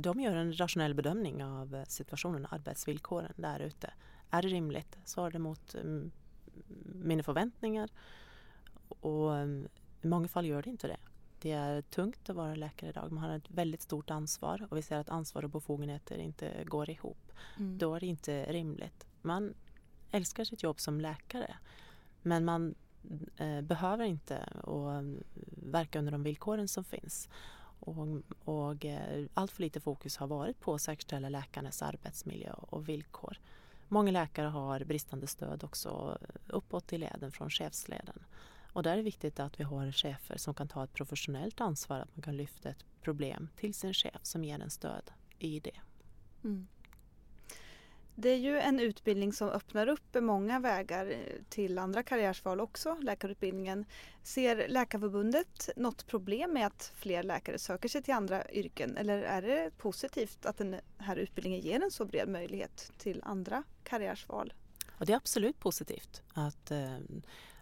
De gör en rationell bedömning av situationen, arbetsvillkoren där ute. Är det rimligt? Svarar det mot mm, mina förväntningar? Och mm, i många fall gör det inte det. Det är tungt att vara läkare idag. Man har ett väldigt stort ansvar och vi ser att ansvar och befogenheter inte går ihop. Mm. Då är det inte rimligt. Man älskar sitt jobb som läkare men man eh, behöver inte och mm, verka under de villkoren som finns. Och, och eh, allt för lite fokus har varit på att säkerställa läkarnas arbetsmiljö och villkor. Många läkare har bristande stöd också uppåt i leden från chefsleden. Och där är det viktigt att vi har chefer som kan ta ett professionellt ansvar, att man kan lyfta ett problem till sin chef som ger en stöd i det. Mm. Det är ju en utbildning som öppnar upp många vägar eh, till andra karriärsval också, läkarutbildningen. Ser Läkarförbundet något problem med att fler läkare söker sig till andra yrken eller är det positivt att den här utbildningen ger en så bred möjlighet till andra karriärsval? Ja, det är absolut positivt att eh,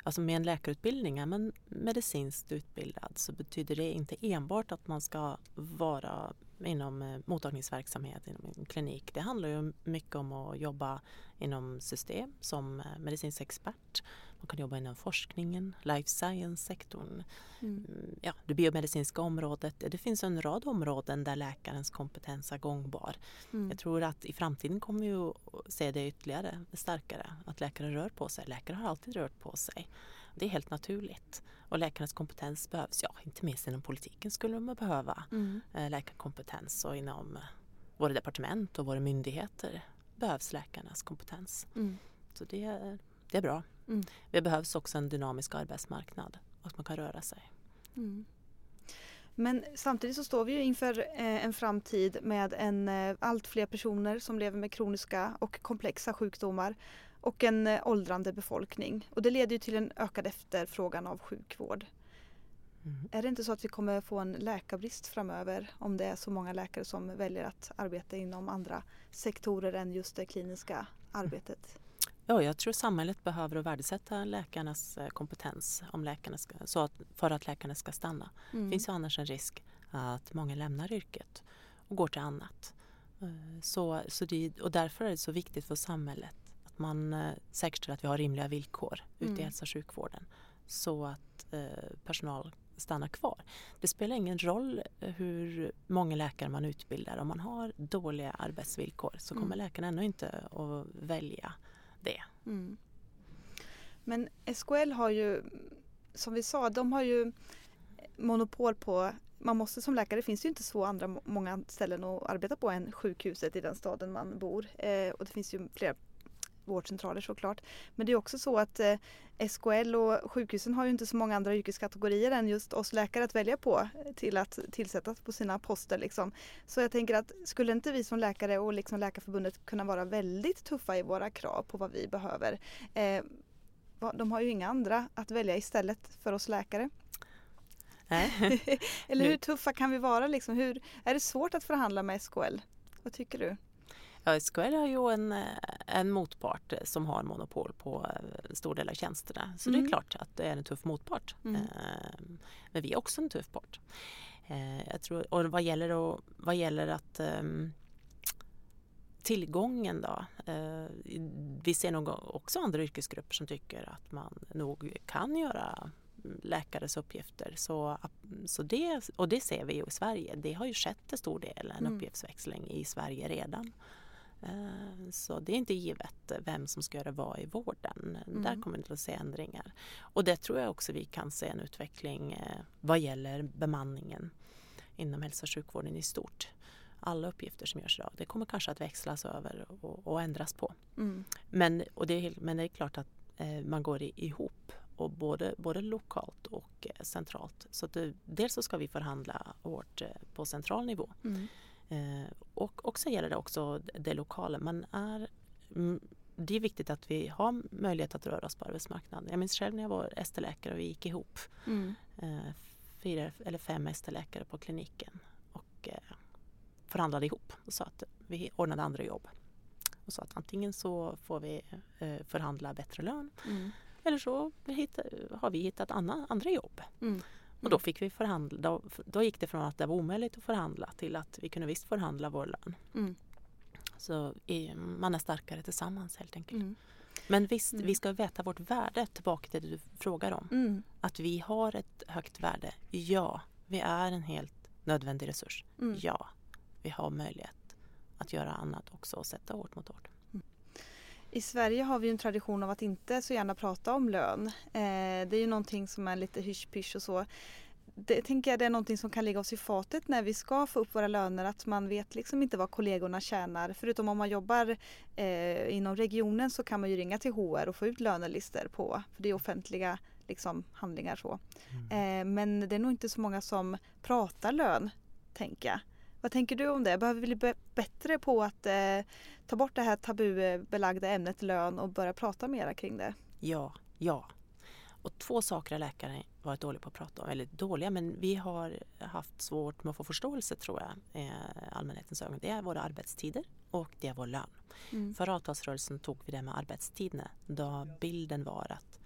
Alltså med en läkarutbildning, är man medicinskt utbildad så betyder det inte enbart att man ska vara inom eh, mottagningsverksamhet inom en klinik. Det handlar ju mycket om att jobba inom system som eh, medicinsk expert. Man kan jobba inom forskningen, life science-sektorn, mm. mm. ja, det biomedicinska området. Det finns en rad områden där läkarens kompetens är gångbar. Mm. Jag tror att i framtiden kommer vi att se det ytterligare starkare, att läkare rör på sig. Läkare har alltid rört på sig. Det är helt naturligt. Och läkarnas kompetens behövs, ja inte minst inom politiken skulle man behöva mm. Eh, läkarkompetens och inom våra departement och våra myndigheter behövs läkarnas kompetens. Mm. Så det, det är bra. Mm. Det behövs också en dynamisk arbetsmarknad och att man kan röra sig. Mm. Men samtidigt så står vi ju inför eh, en framtid med en, eh, allt fler personer som lever med kroniska och komplexa sjukdomar och en eh, åldrande befolkning. Och det leder ju till en ökad efterfrågan av sjukvård. Mm. Är det inte så att vi kommer få en läkarbrist framöver om det är så många läkare som väljer att arbeta inom andra sektorer än just det kliniska arbetet? Ja, jag tror samhället behöver värdesätta läkarnas eh, kompetens om läkarna ska, så att, för att läkarna ska stanna. Mm. Det finns ju annars en risk att många lämnar yrket och går till annat. Eh, så, så det, och därför är det så viktigt för samhället att man eh, säkerställer att vi har rimliga villkor mm. ute i hälso och sjukvården så att eh, personal stannar kvar. Det spelar ingen roll hur många läkare man utbildar. Om man har dåliga arbetsvillkor så kommer mm. läkarna ändå inte att välja det. Mm. Men SKL har ju, som vi sa, de har ju monopol på man måste som läkare, det finns ju inte så andra många ställen att arbeta på än sjukhuset i den staden man bor. Eh, och det finns ju flera vårdcentraler såklart. Men det är också så att eh, SKL och sjukhusen har ju inte så många andra yrkeskategorier än just oss läkare att välja på till att tillsättas på sina poster. Liksom. Så jag tänker att skulle inte vi som läkare och liksom Läkarförbundet kunna vara väldigt tuffa i våra krav på vad vi behöver. Eh, de har ju inga andra att välja istället för oss läkare. Eller hur tuffa kan vi vara? Liksom? Hur, är det svårt att förhandla med SKL? Vad tycker du? SKL har ju en, eh, en motpart eh, som har monopol på en eh, stor del av tjänsterna. Så mm. det är mm. klart att det är en tuff motpart. Mm. Men vi är också en tuff part. Jag tror, och vad gäller, att, vad gäller att um, tillgången då. Vi ser nog också andra yrkesgrupper som tycker att man nog kan göra läkares uppgifter. Så, så det, och det ser vi ju i Sverige. Det har ju skett till stor del en mm. uppgiftsväxling i Sverige redan. Eh, så det är inte givet vem som ska göra vad i vården. Mm. Där kommer vi att se ändringar. Och det tror jag också vi kan se en utveckling eh, vad gäller bemanningen inom hälso och sjukvården i stort. Alla uppgifter som görs idag, det kommer kanske att växlas över och, och ändras på. Mm. Men, och det är, men det är klart att eh, man går ihop och både, både lokalt och centralt. Så det, dels så ska vi förhandla hårt på central nivå. Mm. Eh, och också gäller det också det lokala. Man är, mm, det är viktigt att vi har möjlighet att röra oss på arbetsmarknaden. Jag minns själv när jag var ST-läkare och vi gick ihop. Mm. Eh, fyra eller fem ST-läkare på kliniken och eh, förhandlade ihop och sa att vi ordnade andra jobb. Och sa att antingen så får vi förhandla bättre lön mm. eller så har vi hittat andra, andra jobb. Mm. Och då fick vi förhandla. Då, då, gick det från att det var omöjligt att förhandla till att vi kunde visst förhandla vår lön. Mm. Så man är starkare tillsammans helt enkelt. Mm. Men visst, mm. vi ska veta vårt värde, tillbaka till det du frågar om. Mm. Att vi har ett högt värde, ja. Vi är en helt nödvändig resurs, mm. ja. Vi har möjlighet att göra annat också och sätta hårt mot hårt. I Sverige har vi en tradition av att inte så gärna prata om lön. Eh, det är ju någonting som är lite hysch och så. Det tänker jag det är någonting som kan ligga oss i fatet när vi ska få upp våra löner att man vet liksom inte vad kollegorna tjänar. Förutom om man jobbar eh, inom regionen så kan man ju ringa till HR och få ut lönelistor på, för det är offentliga liksom, handlingar så. Mm. Eh, men det är nog inte så många som pratar lön, tänker jag. Vad tänker du om det? Behöver vi bli bättre på att eh, ta bort det här tabubelagda ämnet lön och börja prata mera kring det? Ja, ja. Och två saker har läkare varit dåliga på att prata om. Eller dåliga, men vi har haft svårt med att få förståelse tror jag, eh, allmänhetens ögon. Det är våra arbetstider och det är vår lön. Mm. För avtalsrörelsen tog vi det med arbetstiderna då bilden var att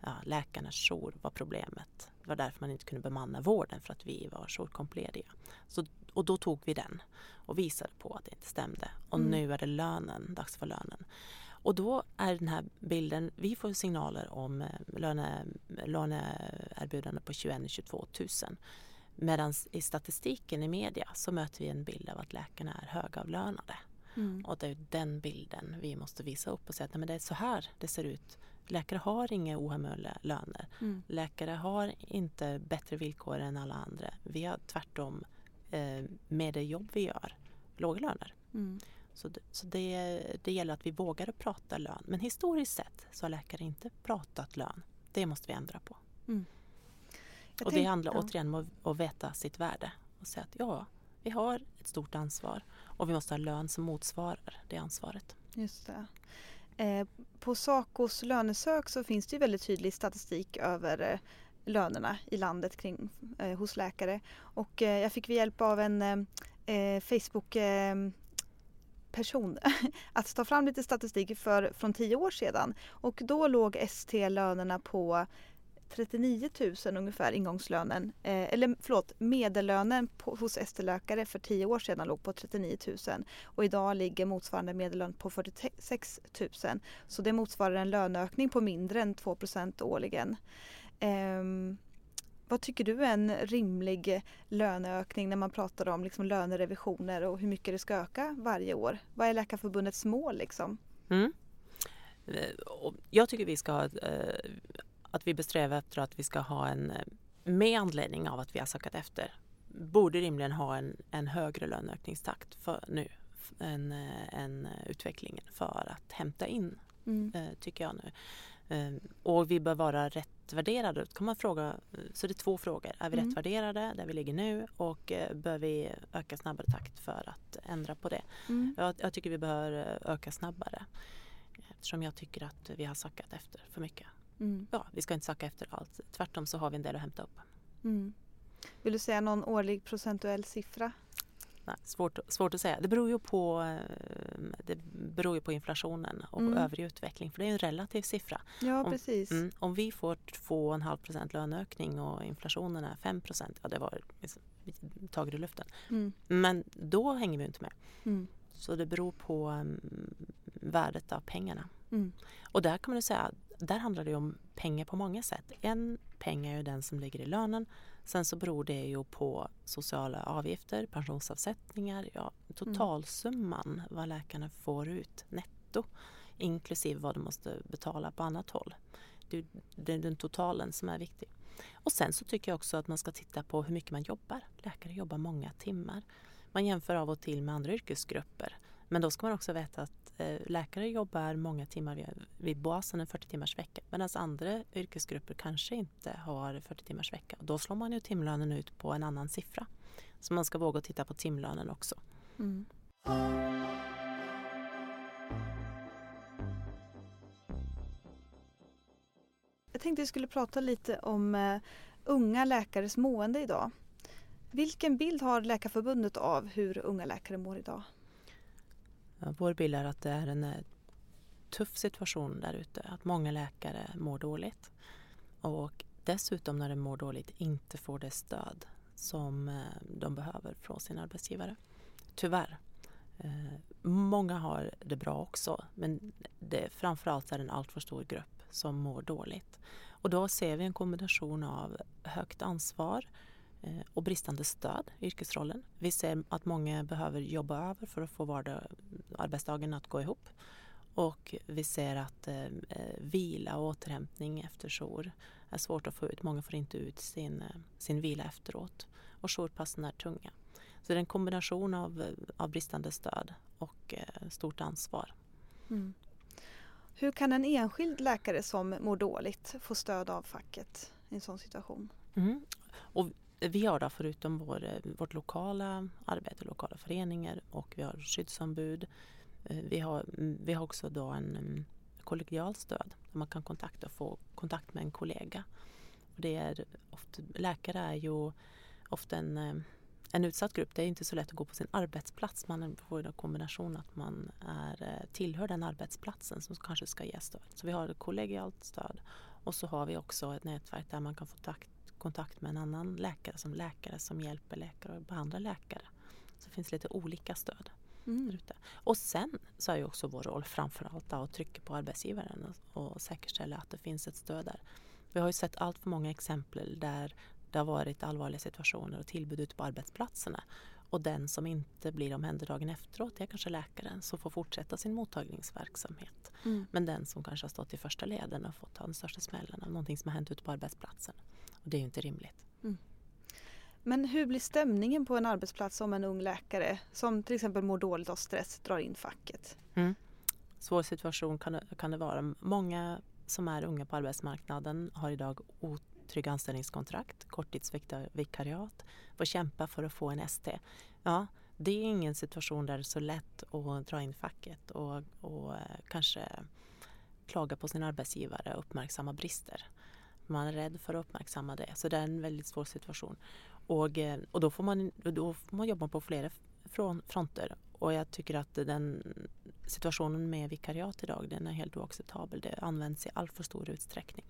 ja, läkarnas jour var problemet. Det var därför man inte kunde bemanna vården för att vi var jourkomplediga. Så och då tog vi den och visade på att det inte stämde. Och mm. nu är det lönen, dags för lönen. Och då är den här bilden, vi får signaler om eh, löne, löneerbjudanden på 21-22 000. Medan i statistiken i media så möter vi en bild av att läkarna är högavlönade. Mm. Och det är den bilden vi måste visa upp och säga att nej, men det är så här det ser ut. Läkare har inga ohemula löner. Mm. Läkare har inte bättre villkor än alla andra. Vi har tvärtom med det jobb vi gör låga löner. Mm. Så, det, så det, det gäller att vi vågar prata lön. Men historiskt sett så har läkare inte pratat lön. Det måste vi ändra på. Mm. Och det handlar ja. återigen om att, att veta sitt värde och säga att ja, vi har ett stort ansvar och vi måste ha lön som motsvarar det ansvaret. Just det. Eh, på Sacos lönesök så finns det väldigt tydlig statistik över eh, lönerna i landet kring, eh, hos läkare. Och eh, jag fick hjälp av en eh, eh Facebook eh, person att ta fram lite statistik för, från tio år sedan. Och då låg ST-lönerna på 39 000 ungefär ingångslönen. Eh, eller förlåt, medellönen på, hos ST-läkare för tio år sedan låg på 39 000 och idag ligger motsvarande medellön på 46 000. Så det motsvarar en löneökning på mindre än 2% årligen. Um, vad tycker du är en rimlig löneökning när man pratar om liksom lönerevisioner och hur mycket det ska öka varje år? Vad är Läkarförbundets mål liksom? Mm. Eh, jag tycker vi ska ha, eh, att vi besträvar efter att vi ska ha en, eh, med anledning av att vi har sackat efter, borde rimligen ha en, en högre löneökningstakt för nu än, än utvecklingen för att hämta in, mm. tycker jag nu. Ehm, och vi bör vara rätt värderade. Då kan man fråga, så det är två frågor. Är vi mm. rätt värderade där vi ligger nu och eh, bör vi öka snabbare takt för att ändra på det? Mm. Jag, jag, tycker vi bör eh, öka snabbare eftersom jag tycker att vi har sackat efter för mycket. Mm. Ja, vi ska inte sacka efter allt. Tvärtom så har vi en del att hämta upp. Mm. Vill du säga någon årlig procentuell siffra? Nej, svårt, svårt att säga. Det beror ju på, eh, det beror ju på inflationen och mm. övrig utveckling för det är en relativ siffra. Ja, om, precis. Mm, om vi får 2,5 procent löneökning och inflationen är 5 procent, ja det var liksom, taget i luften. Mm. Men då hänger vi inte med. Mm. Så det beror på um, värdet av pengarna. Mm. Och där kan man säga, där handlar det om pengar på många sätt. En peng är ju den som ligger i lönen. Sen så beror det ju på sociala avgifter, pensionsavsättningar, ja, totalsumman vad läkarna får ut netto inklusive vad de måste betala på annat håll. Det, är den totalen som är viktig. Och sen så tycker jag också att man ska titta på hur mycket man jobbar. Läkare jobbar många timmar. Man jämför av och till med andra yrkesgrupper. Men då ska man också veta att Eh, läkare jobbar många timmar vid, basen en 40 timmars vecka medan andra yrkesgrupper kanske inte har 40 timmars vecka. Då slår man ju timlönen ut på en annan siffra. Så man ska våga titta på timlönen också. Mm. Jag tänkte vi skulle prata lite om eh, unga läkares mående idag. Vilken bild har Läkarförbundet av hur unga läkare mår idag? Vår bild är att det är en eh, tuff situation där ute. Att många läkare mår dåligt. Och dessutom när de mår dåligt inte får det stöd som eh, de behöver från sin arbetsgivare. Tyvärr. Eh, många har det bra också men det, framförallt är det en alltför stor grupp som mår dåligt. Och då ser vi en kombination av högt ansvar eh, och bristande stöd i yrkesrollen. Vi ser att många behöver jobba över för att få vardag, arbetsdagen att gå ihop. Och vi ser att eh, eh vila och återhämtning efter jour är svårt att få ut. Många får inte ut sin, eh, sin vila efteråt. Och jourpassen är tunga. Så det är en kombination av, av bristande stöd och eh, stort ansvar. Mm. Hur kan en enskild läkare som mår dåligt få stöd av facket i en sån situation? Mm. Och vi har då förutom vår, eh, vårt lokala arbete, lokala föreningar och vi har skyddsombud. Eh, vi har, mm, vi har också då en kollegialt kollegial stöd där man kan kontakta och få kontakt med en kollega. Och det är ofta, läkare är ju ofta en eh, en utsatt grupp, det är inte så lätt att gå på sin arbetsplats. Man får en kombination att man är, tillhör den arbetsplatsen som kanske ska ge stöd. Så vi har kollegialt stöd och så har vi också ett nätverk där man kan få kontakt kontakt med en annan läkare som läkare som hjälper läkare och behandlar läkare. Så det finns lite olika stöd. Mm. Och sen så är ju också vår roll framförallt att trycka på arbetsgivaren och, och säkerställa att det finns ett stöd där. Vi har ju sett allt för många exempel där det har varit allvarliga situationer och tillbud ute på arbetsplatserna. Och den som inte blir omhändertagen efteråt är kanske läkaren som får fortsätta sin mottagningsverksamhet. Mm. Men den som kanske har stått i första leden och fått ta den största smällen av någonting som har hänt ute på arbetsplatsen. Det är ju inte rimligt. Mm. Men hur blir stämningen på en arbetsplats om en ung läkare som till exempel mår dåligt av stress drar in facket? Mm. Svår situation kan det, kan det vara. Många som är unga på arbetsmarknaden har idag trygga anställningskontrakt, korttidsvikariat, få kämpa för att få en ST. Ja, det är ingen situation där det är så lätt att dra in facket och, och eh, kanske klaga på sin arbetsgivare och uppmärksamma brister. Man är rädd för att uppmärksamma det, så det är en väldigt svår situation. Och, eh, och då, får man, då får man jobba på flera fronter och jag tycker att den situationen med vikariat idag den är helt oacceptabel. Det används i all för stor utsträckning.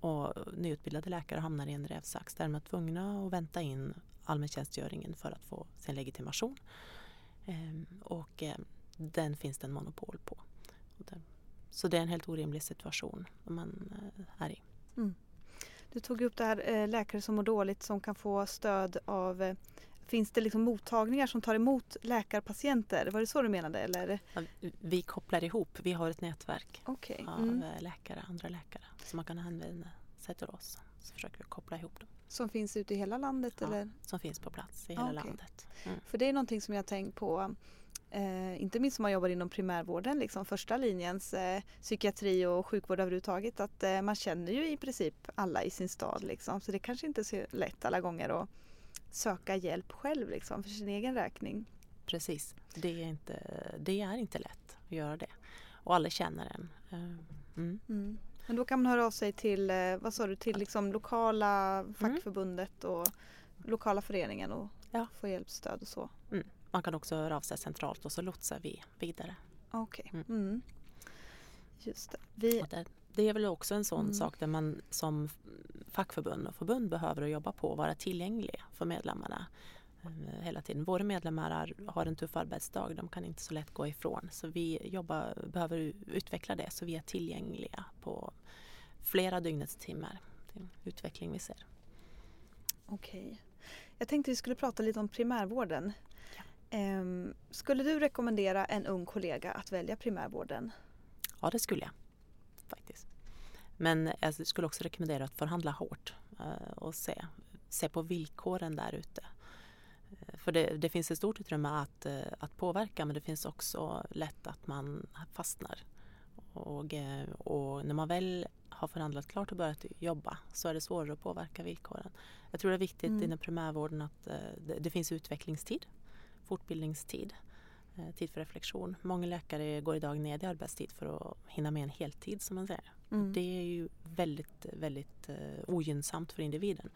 Och nyutbildade läkare hamnar i en rävsax där de är tvungna att vänta in allmäntjänstgöringen för att få sin legitimation. Ehm, och eh, den finns det en monopol på. Så det är en helt orimlig situation man eh, är i. Mm. Du tog upp det här eh, läkare som mår dåligt som kan få stöd av Finns det liksom mottagningar som tar emot läkarpatienter? Var det så du menade? Eller? Vi kopplar ihop, vi har ett nätverk okay. av mm. läkare, andra läkare som man kan använda sig till oss. Så försöker vi koppla ihop dem. Som finns ute i hela landet? Ja, eller? som finns på plats i hela okay. landet. Mm. För det är någonting som jag tänkt på Eh, inte minst om man jobbar inom primärvården, liksom första linjens eh, psykiatri och sjukvård överhuvudtaget. Att eh, man känner ju i princip alla i sin stad liksom. Så det kanske inte är så lätt alla gånger att söka hjälp själv liksom, för sin egen räkning. Precis, det är inte, det är inte lätt att göra det. Och alla känner en. Eh, mm. Mm. Men då kan man höra av sig till, eh, vad sa du, till liksom lokala mm. fackförbundet och lokala föreningen och ja. få hjälp, stöd och så. Man kan också höra av sig centralt och så lotsar vi vidare. Okej. Okay. Mm. mm. Just det. Vi... det. det. är väl också en sån mm. sak där man som fackförbund och förbund behöver jobba på och vara tillgängliga för medlemmarna. eh, hela tiden. Våra medlemmar har en tuff arbetsdag, de kan inte så lätt gå ifrån. Så vi jobbar, behöver utveckla det så vi är tillgängliga på flera dygnets timmar. Det är en utveckling vi ser. Okej. Jag tänkte vi skulle prata lite om primärvården. Ehm, skulle du rekommendera en ung kollega att välja primärvården? Ja, det skulle jag faktiskt. Men jag skulle också rekommendera att förhandla hårt eh, och se, se på villkoren där ute. Eh, för det, det, finns ett stort utrymme att, eh, att påverka men det finns också lätt att man fastnar. Och, och när man väl har förhandlat klart och börjat jobba så är det svårare att påverka villkoren. Jag tror det är viktigt mm. inom primärvården att det, det finns utvecklingstid, fortbildningstid tid för reflektion. Många läkare går idag ned i arbetstid för att hinna med en heltid som man säger. Mm. Det är ju väldigt, väldigt uh, ogynnsamt för individen.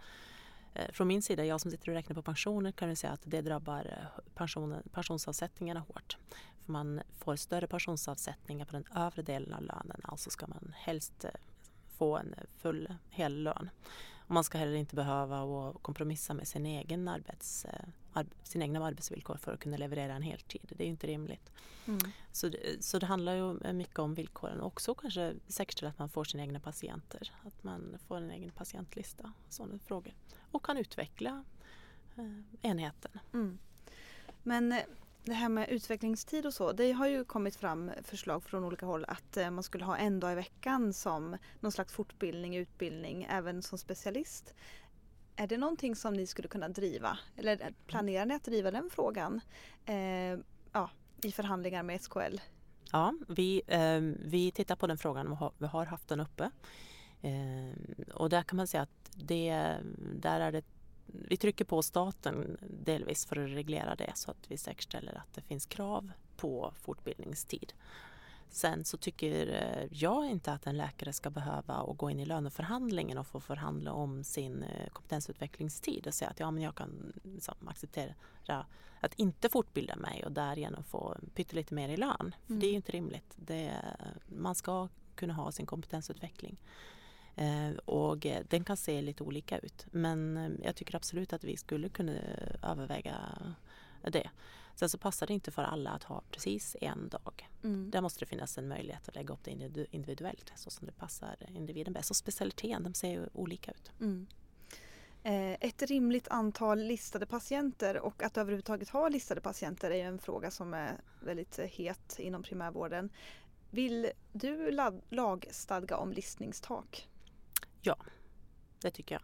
Uh, från min sida, jag som sitter och räknar på pensioner, kan jag säga att det drabbar eh, pensionen, pensionsavsättningarna hårt. För man får större pensionsavsättningar på den övre delen av lönen, alltså ska man helst få en full hel lön. Och man ska heller inte behöva kompromissa med sin egen arbets, sina egna arbetsvillkor för att kunna leverera en heltid. Det är inte rimligt. Mm. Så, så det handlar ju mycket om villkoren och också kanske säkerställa att man får sina egna patienter. Att man får en egen patientlista. Sådana frågor. Och kan utveckla eh, enheten. Mm. Men eh, det här med utvecklingstid och så, det har ju kommit fram förslag från olika håll att eh, man skulle ha en dag i veckan som någon slags fortbildning, utbildning, även som specialist. Är det någonting som ni skulle kunna driva? Eller planerar ni att driva den frågan eh, ja, i förhandlingar med SKL? Ja, vi, eh, vi tittar på den frågan och har, vi har haft den uppe. Eh, och där kan man säga att det, där är det, vi trycker på staten delvis för att reglera det så att vi säkerställer att det finns krav på fortbildningstid. Sen så tycker eh, jag inte att en läkare ska behöva gå in i löneförhandlingen och få förhandla om sin eh, kompetensutvecklingstid och säga att ja, men jag kan liksom, acceptera att inte fortbilda mig och därigenom få pyttelite mer i lön. För mm. Det är ju inte rimligt. Det, man ska kunna ha sin kompetensutveckling. Eh, och den kan se lite olika ut. Men jag tycker absolut att vi skulle kunna överväga det. Sen så passar det inte för alla att ha precis en dag. Mm. Där måste det finnas en möjlighet att lägga upp det individuellt så som det passar individen bäst. Och specialiteten, de ser ju olika ut. Mm. Eh, ett rimligt antal listade patienter och att överhuvudtaget ha listade patienter är en fråga som är väldigt het inom primärvården. Vill du lagstadga om listningstak? Ja, det tycker jag.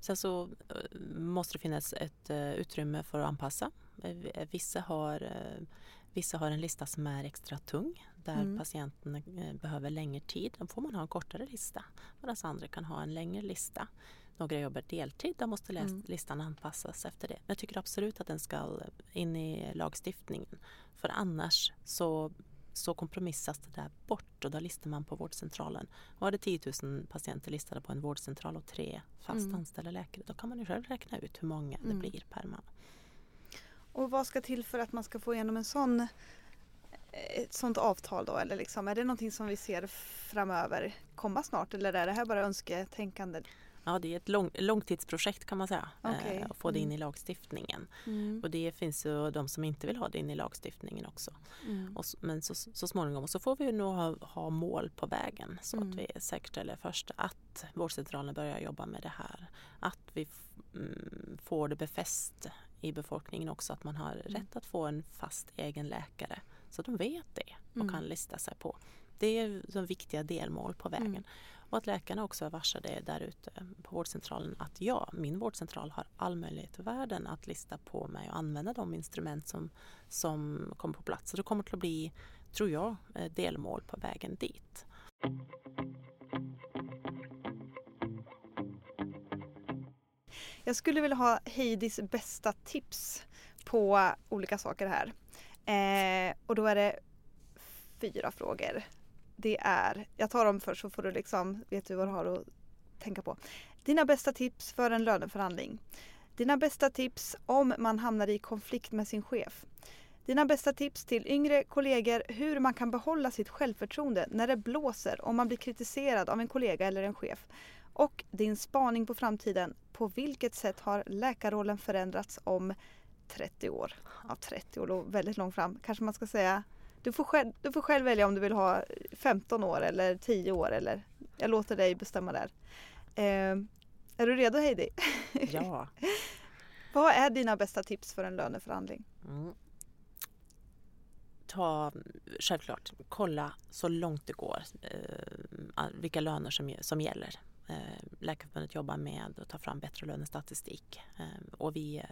Sen så eh, måste det finnas ett utrymme för att anpassa. Eh, vissa har, uh, vissa har en lista som är extra tung där mm. patienten behöver längre tid. Då får man ha en kortare lista medan andra kan ha en längre lista. Några jobbar deltid, då måste mm. listan anpassas efter det. Men jag tycker absolut att den ska in i lagstiftningen. För annars så så kompromissas det där bort och då listar man på vårdcentralen. Var det 10 000 patienter listade på en vårdcentral och tre fast mm. anställda läkare då kan man ju själv räkna ut hur många mm. det blir per man. Och vad ska till för att man ska få igenom en sån, ett sånt avtal då? Eller liksom, är det någonting som vi ser framöver komma snart eller är det här bara önsketänkande? Ja, det är ett lång, långtidsprojekt kan man säga. Okay. Eh, att få det in i mm. lagstiftningen. Mm. Och det finns ju de som inte vill ha det in i lagstiftningen också. Mm. Och, men så, så småningom så får vi nog ha, ha mål på vägen så mm. att vi säkerställer först att vårdcentralen börjar jobba med det här. Att vi mm, får det befäst i befolkningen också att man har mm. rätt att få en fast egen läkare. Så de vet det och kan lista sig på. Det är de viktiga delmål på vägen. Och att läkarna också är varsade där ute på vårdcentralen att ja, min vårdcentral har all möjlighet i världen att lista på mig och använda de instrument som, som kommer på plats. Så det kommer att bli, tror jag, eh, delmål på vägen dit. Jag skulle vilja ha Heidis bästa tips på olika saker här. Eh, och då är det fyra frågor det är, jag tar dem först så får du liksom, vet du vad du har att tänka på. Dina bästa tips för en löneförhandling. Dina bästa tips om man hamnar i konflikt med sin chef. Dina bästa tips till yngre kollegor hur man kan behålla sitt självförtroende när det blåser om man blir kritiserad av en kollega eller en chef. Och din spaning på framtiden på vilket sätt har läkarrollen förändrats om 30 år? Ja, 30 år låg väldigt långt fram. Kanske man ska säga du får, själv, du får själv välja om du vill ha 15 år eller 10 år eller jag låter dig bestämma där. Eh, är du redo Heidi? Ja. Vad är dina bästa tips för en löneförhandling? Mm. Ta, självklart, kolla så långt det går eh, vilka löner som, som gäller. Eh, Läkarförbundet jobbar med att ta fram bättre lönestatistik eh, och vi eh,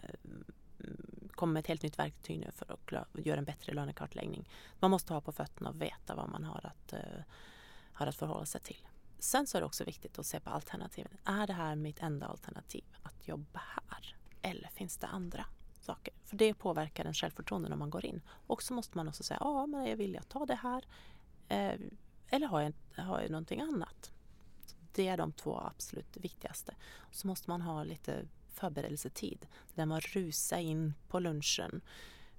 kommer med ett helt nytt verktyg nu för att göra en bättre lönekartläggning. Man måste ha på fötterna och veta vad man har att, har att förhålla sig till. Sen så är det också viktigt att se på alternativen. Är det här mitt enda alternativ att jobba här? Eller finns det andra saker? För det påverkar ens självförtroende när man går in. Och så måste man också säga, ja men jag vill jag ta det här? Eller har jag, har jag någonting annat? Det är de två absolut viktigaste. Så måste man ha lite förberedelsetid. Där man rusar in på lunchen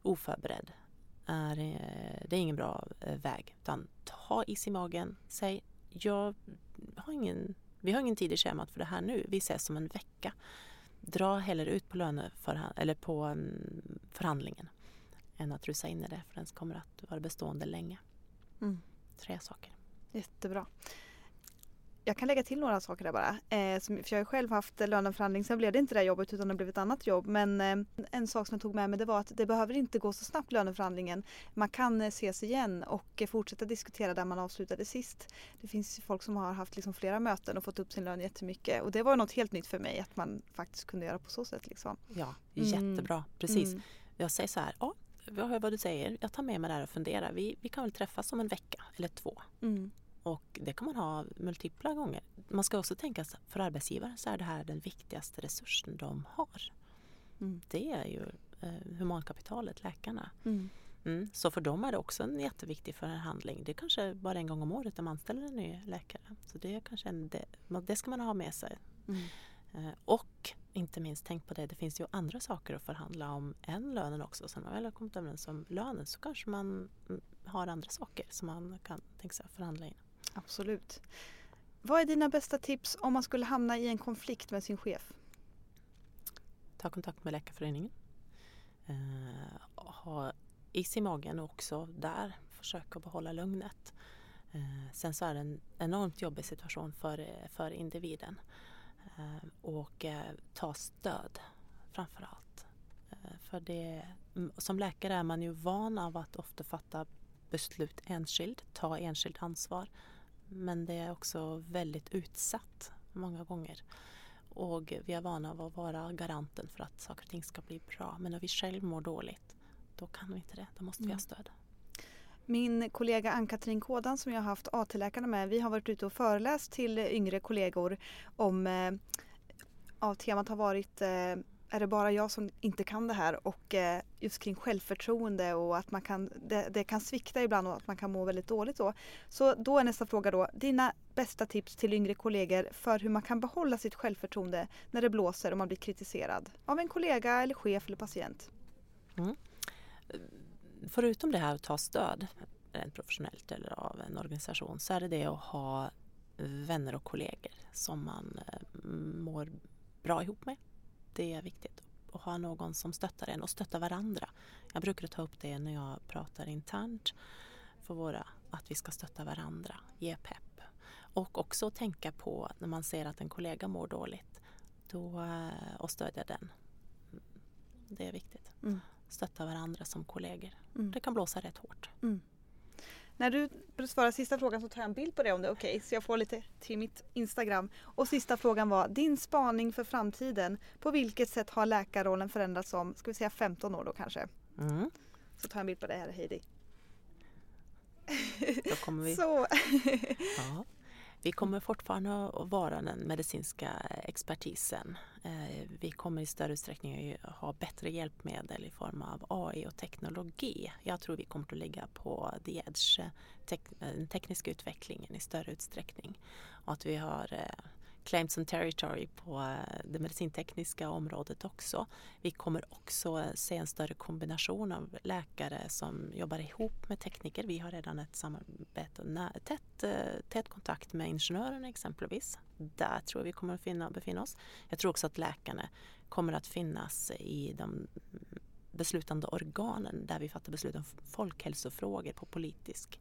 oförberedd. Är, det är ingen bra eh, väg. Utan ta is i magen. Säg, jag har ingen, vi har ingen tid i schemat för det här nu. Vi ses om en vecka. Dra hellre ut på, löneförhand, eller på um, förhandlingen än att rusa in i det för den kommer att vara bestående länge. Mm. Tre saker. Jättebra. Jag kan lägga till några saker där bara. Eh, som, för jag har själv haft löneförhandling, sen blev det inte det jobbet utan det blev ett annat jobb. Men eh, en sak som jag tog med mig det var att det behöver inte gå så snabbt löneförhandlingen. Man kan eh, ses igen och eh, fortsätta diskutera där man avslutade sist. Det finns folk som har haft liksom, flera möten och fått upp sin lön jättemycket och det var något helt nytt för mig att man faktiskt kunde göra på så sätt. Liksom. Ja, mm. jättebra. Precis. Mm. Jag säger så här, ja, jag hör vad du säger. Jag tar med mig det här och funderar. Vi, vi kan väl träffas om en vecka eller två. Mm. Och det kan man ha multipla gånger. Man ska också tänka att för arbetsgivaren så är det här den viktigaste resursen de har. Mm. Det är ju eh, humankapitalet, läkarna. Mm. Mm. Så för dem är det också en jätteviktig förhandling. Det är kanske bara en gång om året de anställer en ny läkare. Så det, är kanske en, det, det ska man ha med sig. Mm. Eh, och inte minst tänk på det, det finns ju andra saker att förhandla om än lönen också. Så när man väl har kommit överens om lönen så kanske man mm, har andra saker som man kan tänka sig att förhandla in. Absolut. Vad är dina bästa tips om man skulle hamna i en konflikt med sin chef? Ta kontakt med Läkarföreningen. Eh, ha is i magen och också där försöka behålla lugnet. Eh, sen så är det en enormt jobbig situation för, för individen. Eh, och eh, ta stöd framför allt. Eh, för det, mm, som läkare är man ju van av att ofta fatta beslut enskilt, ta enskilt ansvar. Men det är också väldigt utsatt många gånger. Och vi är vana av att vara garanten för att saker och ting ska bli bra. Men när vi själv mår dåligt, då kan vi inte det. Då måste vi ha mm. stöd. Min kollega Ann-Katrin Kådan som jag har haft AT-läkarna med, vi har varit ute och föreläst till yngre kollegor om, eh, ja, temat har varit eh, är det bara jag som inte kan det här och eh, just kring självförtroende och att man kan, det, det, kan svikta ibland och att man kan må väldigt dåligt då. Så då är nästa fråga då, dina bästa tips till yngre kollegor för hur man kan behålla sitt självförtroende när det blåser och man blir kritiserad av en kollega eller chef eller patient. Mm. Förutom det här att ta stöd, rent professionellt eller av en organisation, så är det det att ha vänner och kollegor som man eh, mår bra ihop med det är viktigt att ha någon som stöttar en och stöttar varandra. Jag brukar ta upp det när jag pratar internt för våra, att vi ska stötta varandra, ge pepp. Och också tänka på när man ser att en kollega mår dåligt då, eh, och stödja den. Det är viktigt. Mm. Stötta varandra som kollegor. Mm. Det kan blåsa rätt hårt. Mm. När du besvarar sista frågan så tar jag en bild på det om det är okej. Okay. Så jag får lite till mitt Instagram. Och sista frågan var din spaning för framtiden. På vilket sätt har läkarrollen förändrats om, ska vi säga 15 år då kanske? Mm. Så tar jag en bild på det här Heidi. Då kommer vi. så. ja. Vi kommer fortfarande att vara den medicinska expertisen. Eh, vi kommer i större utsträckning att ha bättre hjälpmedel i form av AI och teknologi. Jag tror vi kommer att ligga på the edge, eh, den tekniska utvecklingen i större utsträckning. Och att vi har eh, Claims and territory på eh, det medicintekniska området också. Vi kommer också eh, se en större kombination av läkare som jobbar ihop med tekniker. Vi har redan ett samarbete och tätt, eh, tät kontakt med ingenjörerna exempelvis. Där tror jag vi kommer att finna, befinna oss. Jag tror också att läkarna kommer att finnas i de beslutande organen där vi fattar beslut om folkhälsofrågor på politisk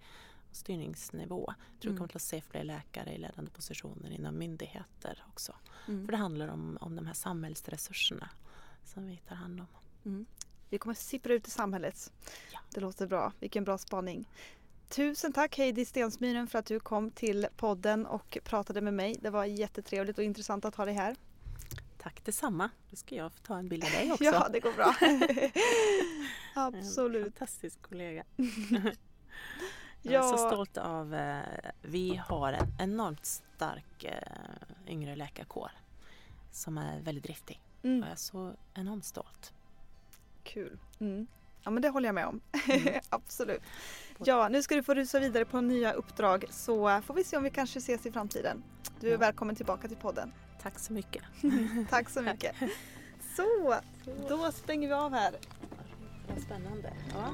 styrningsnivå. Jag tror mm. vi kommer att se fler läkare i ledande positioner inom myndigheter också. Mm. För det handlar om, om de här samhällsresurserna som vi tar hand om. Mm. Vi kommer sippra ut i samhället. Ja. Det låter bra. Vilken bra spaning. Tusen tack Heidi Stensmyren för att du kom till podden och pratade med mig. Det var jättetrevligt och intressant att ha dig här. Tack detsamma. Då ska jag få ta en bild av dig också. ja, det går bra. Absolut. En fantastisk kollega. Jag är så stolt av, eh, vi har en enormt stark eh, yngre läkarkår som är väldigt driftig. Mm. Jag är så enormt stolt. Kul. Mm. Ja men det håller jag med om. Mm. Absolut. Ja, nu ska du få rusa vidare på nya uppdrag så får vi se om vi kanske ses i framtiden. Du är ja. välkommen tillbaka till podden. Tack så mycket. Tack så mycket. Så, då stänger vi av här. Vad spännande. Ja.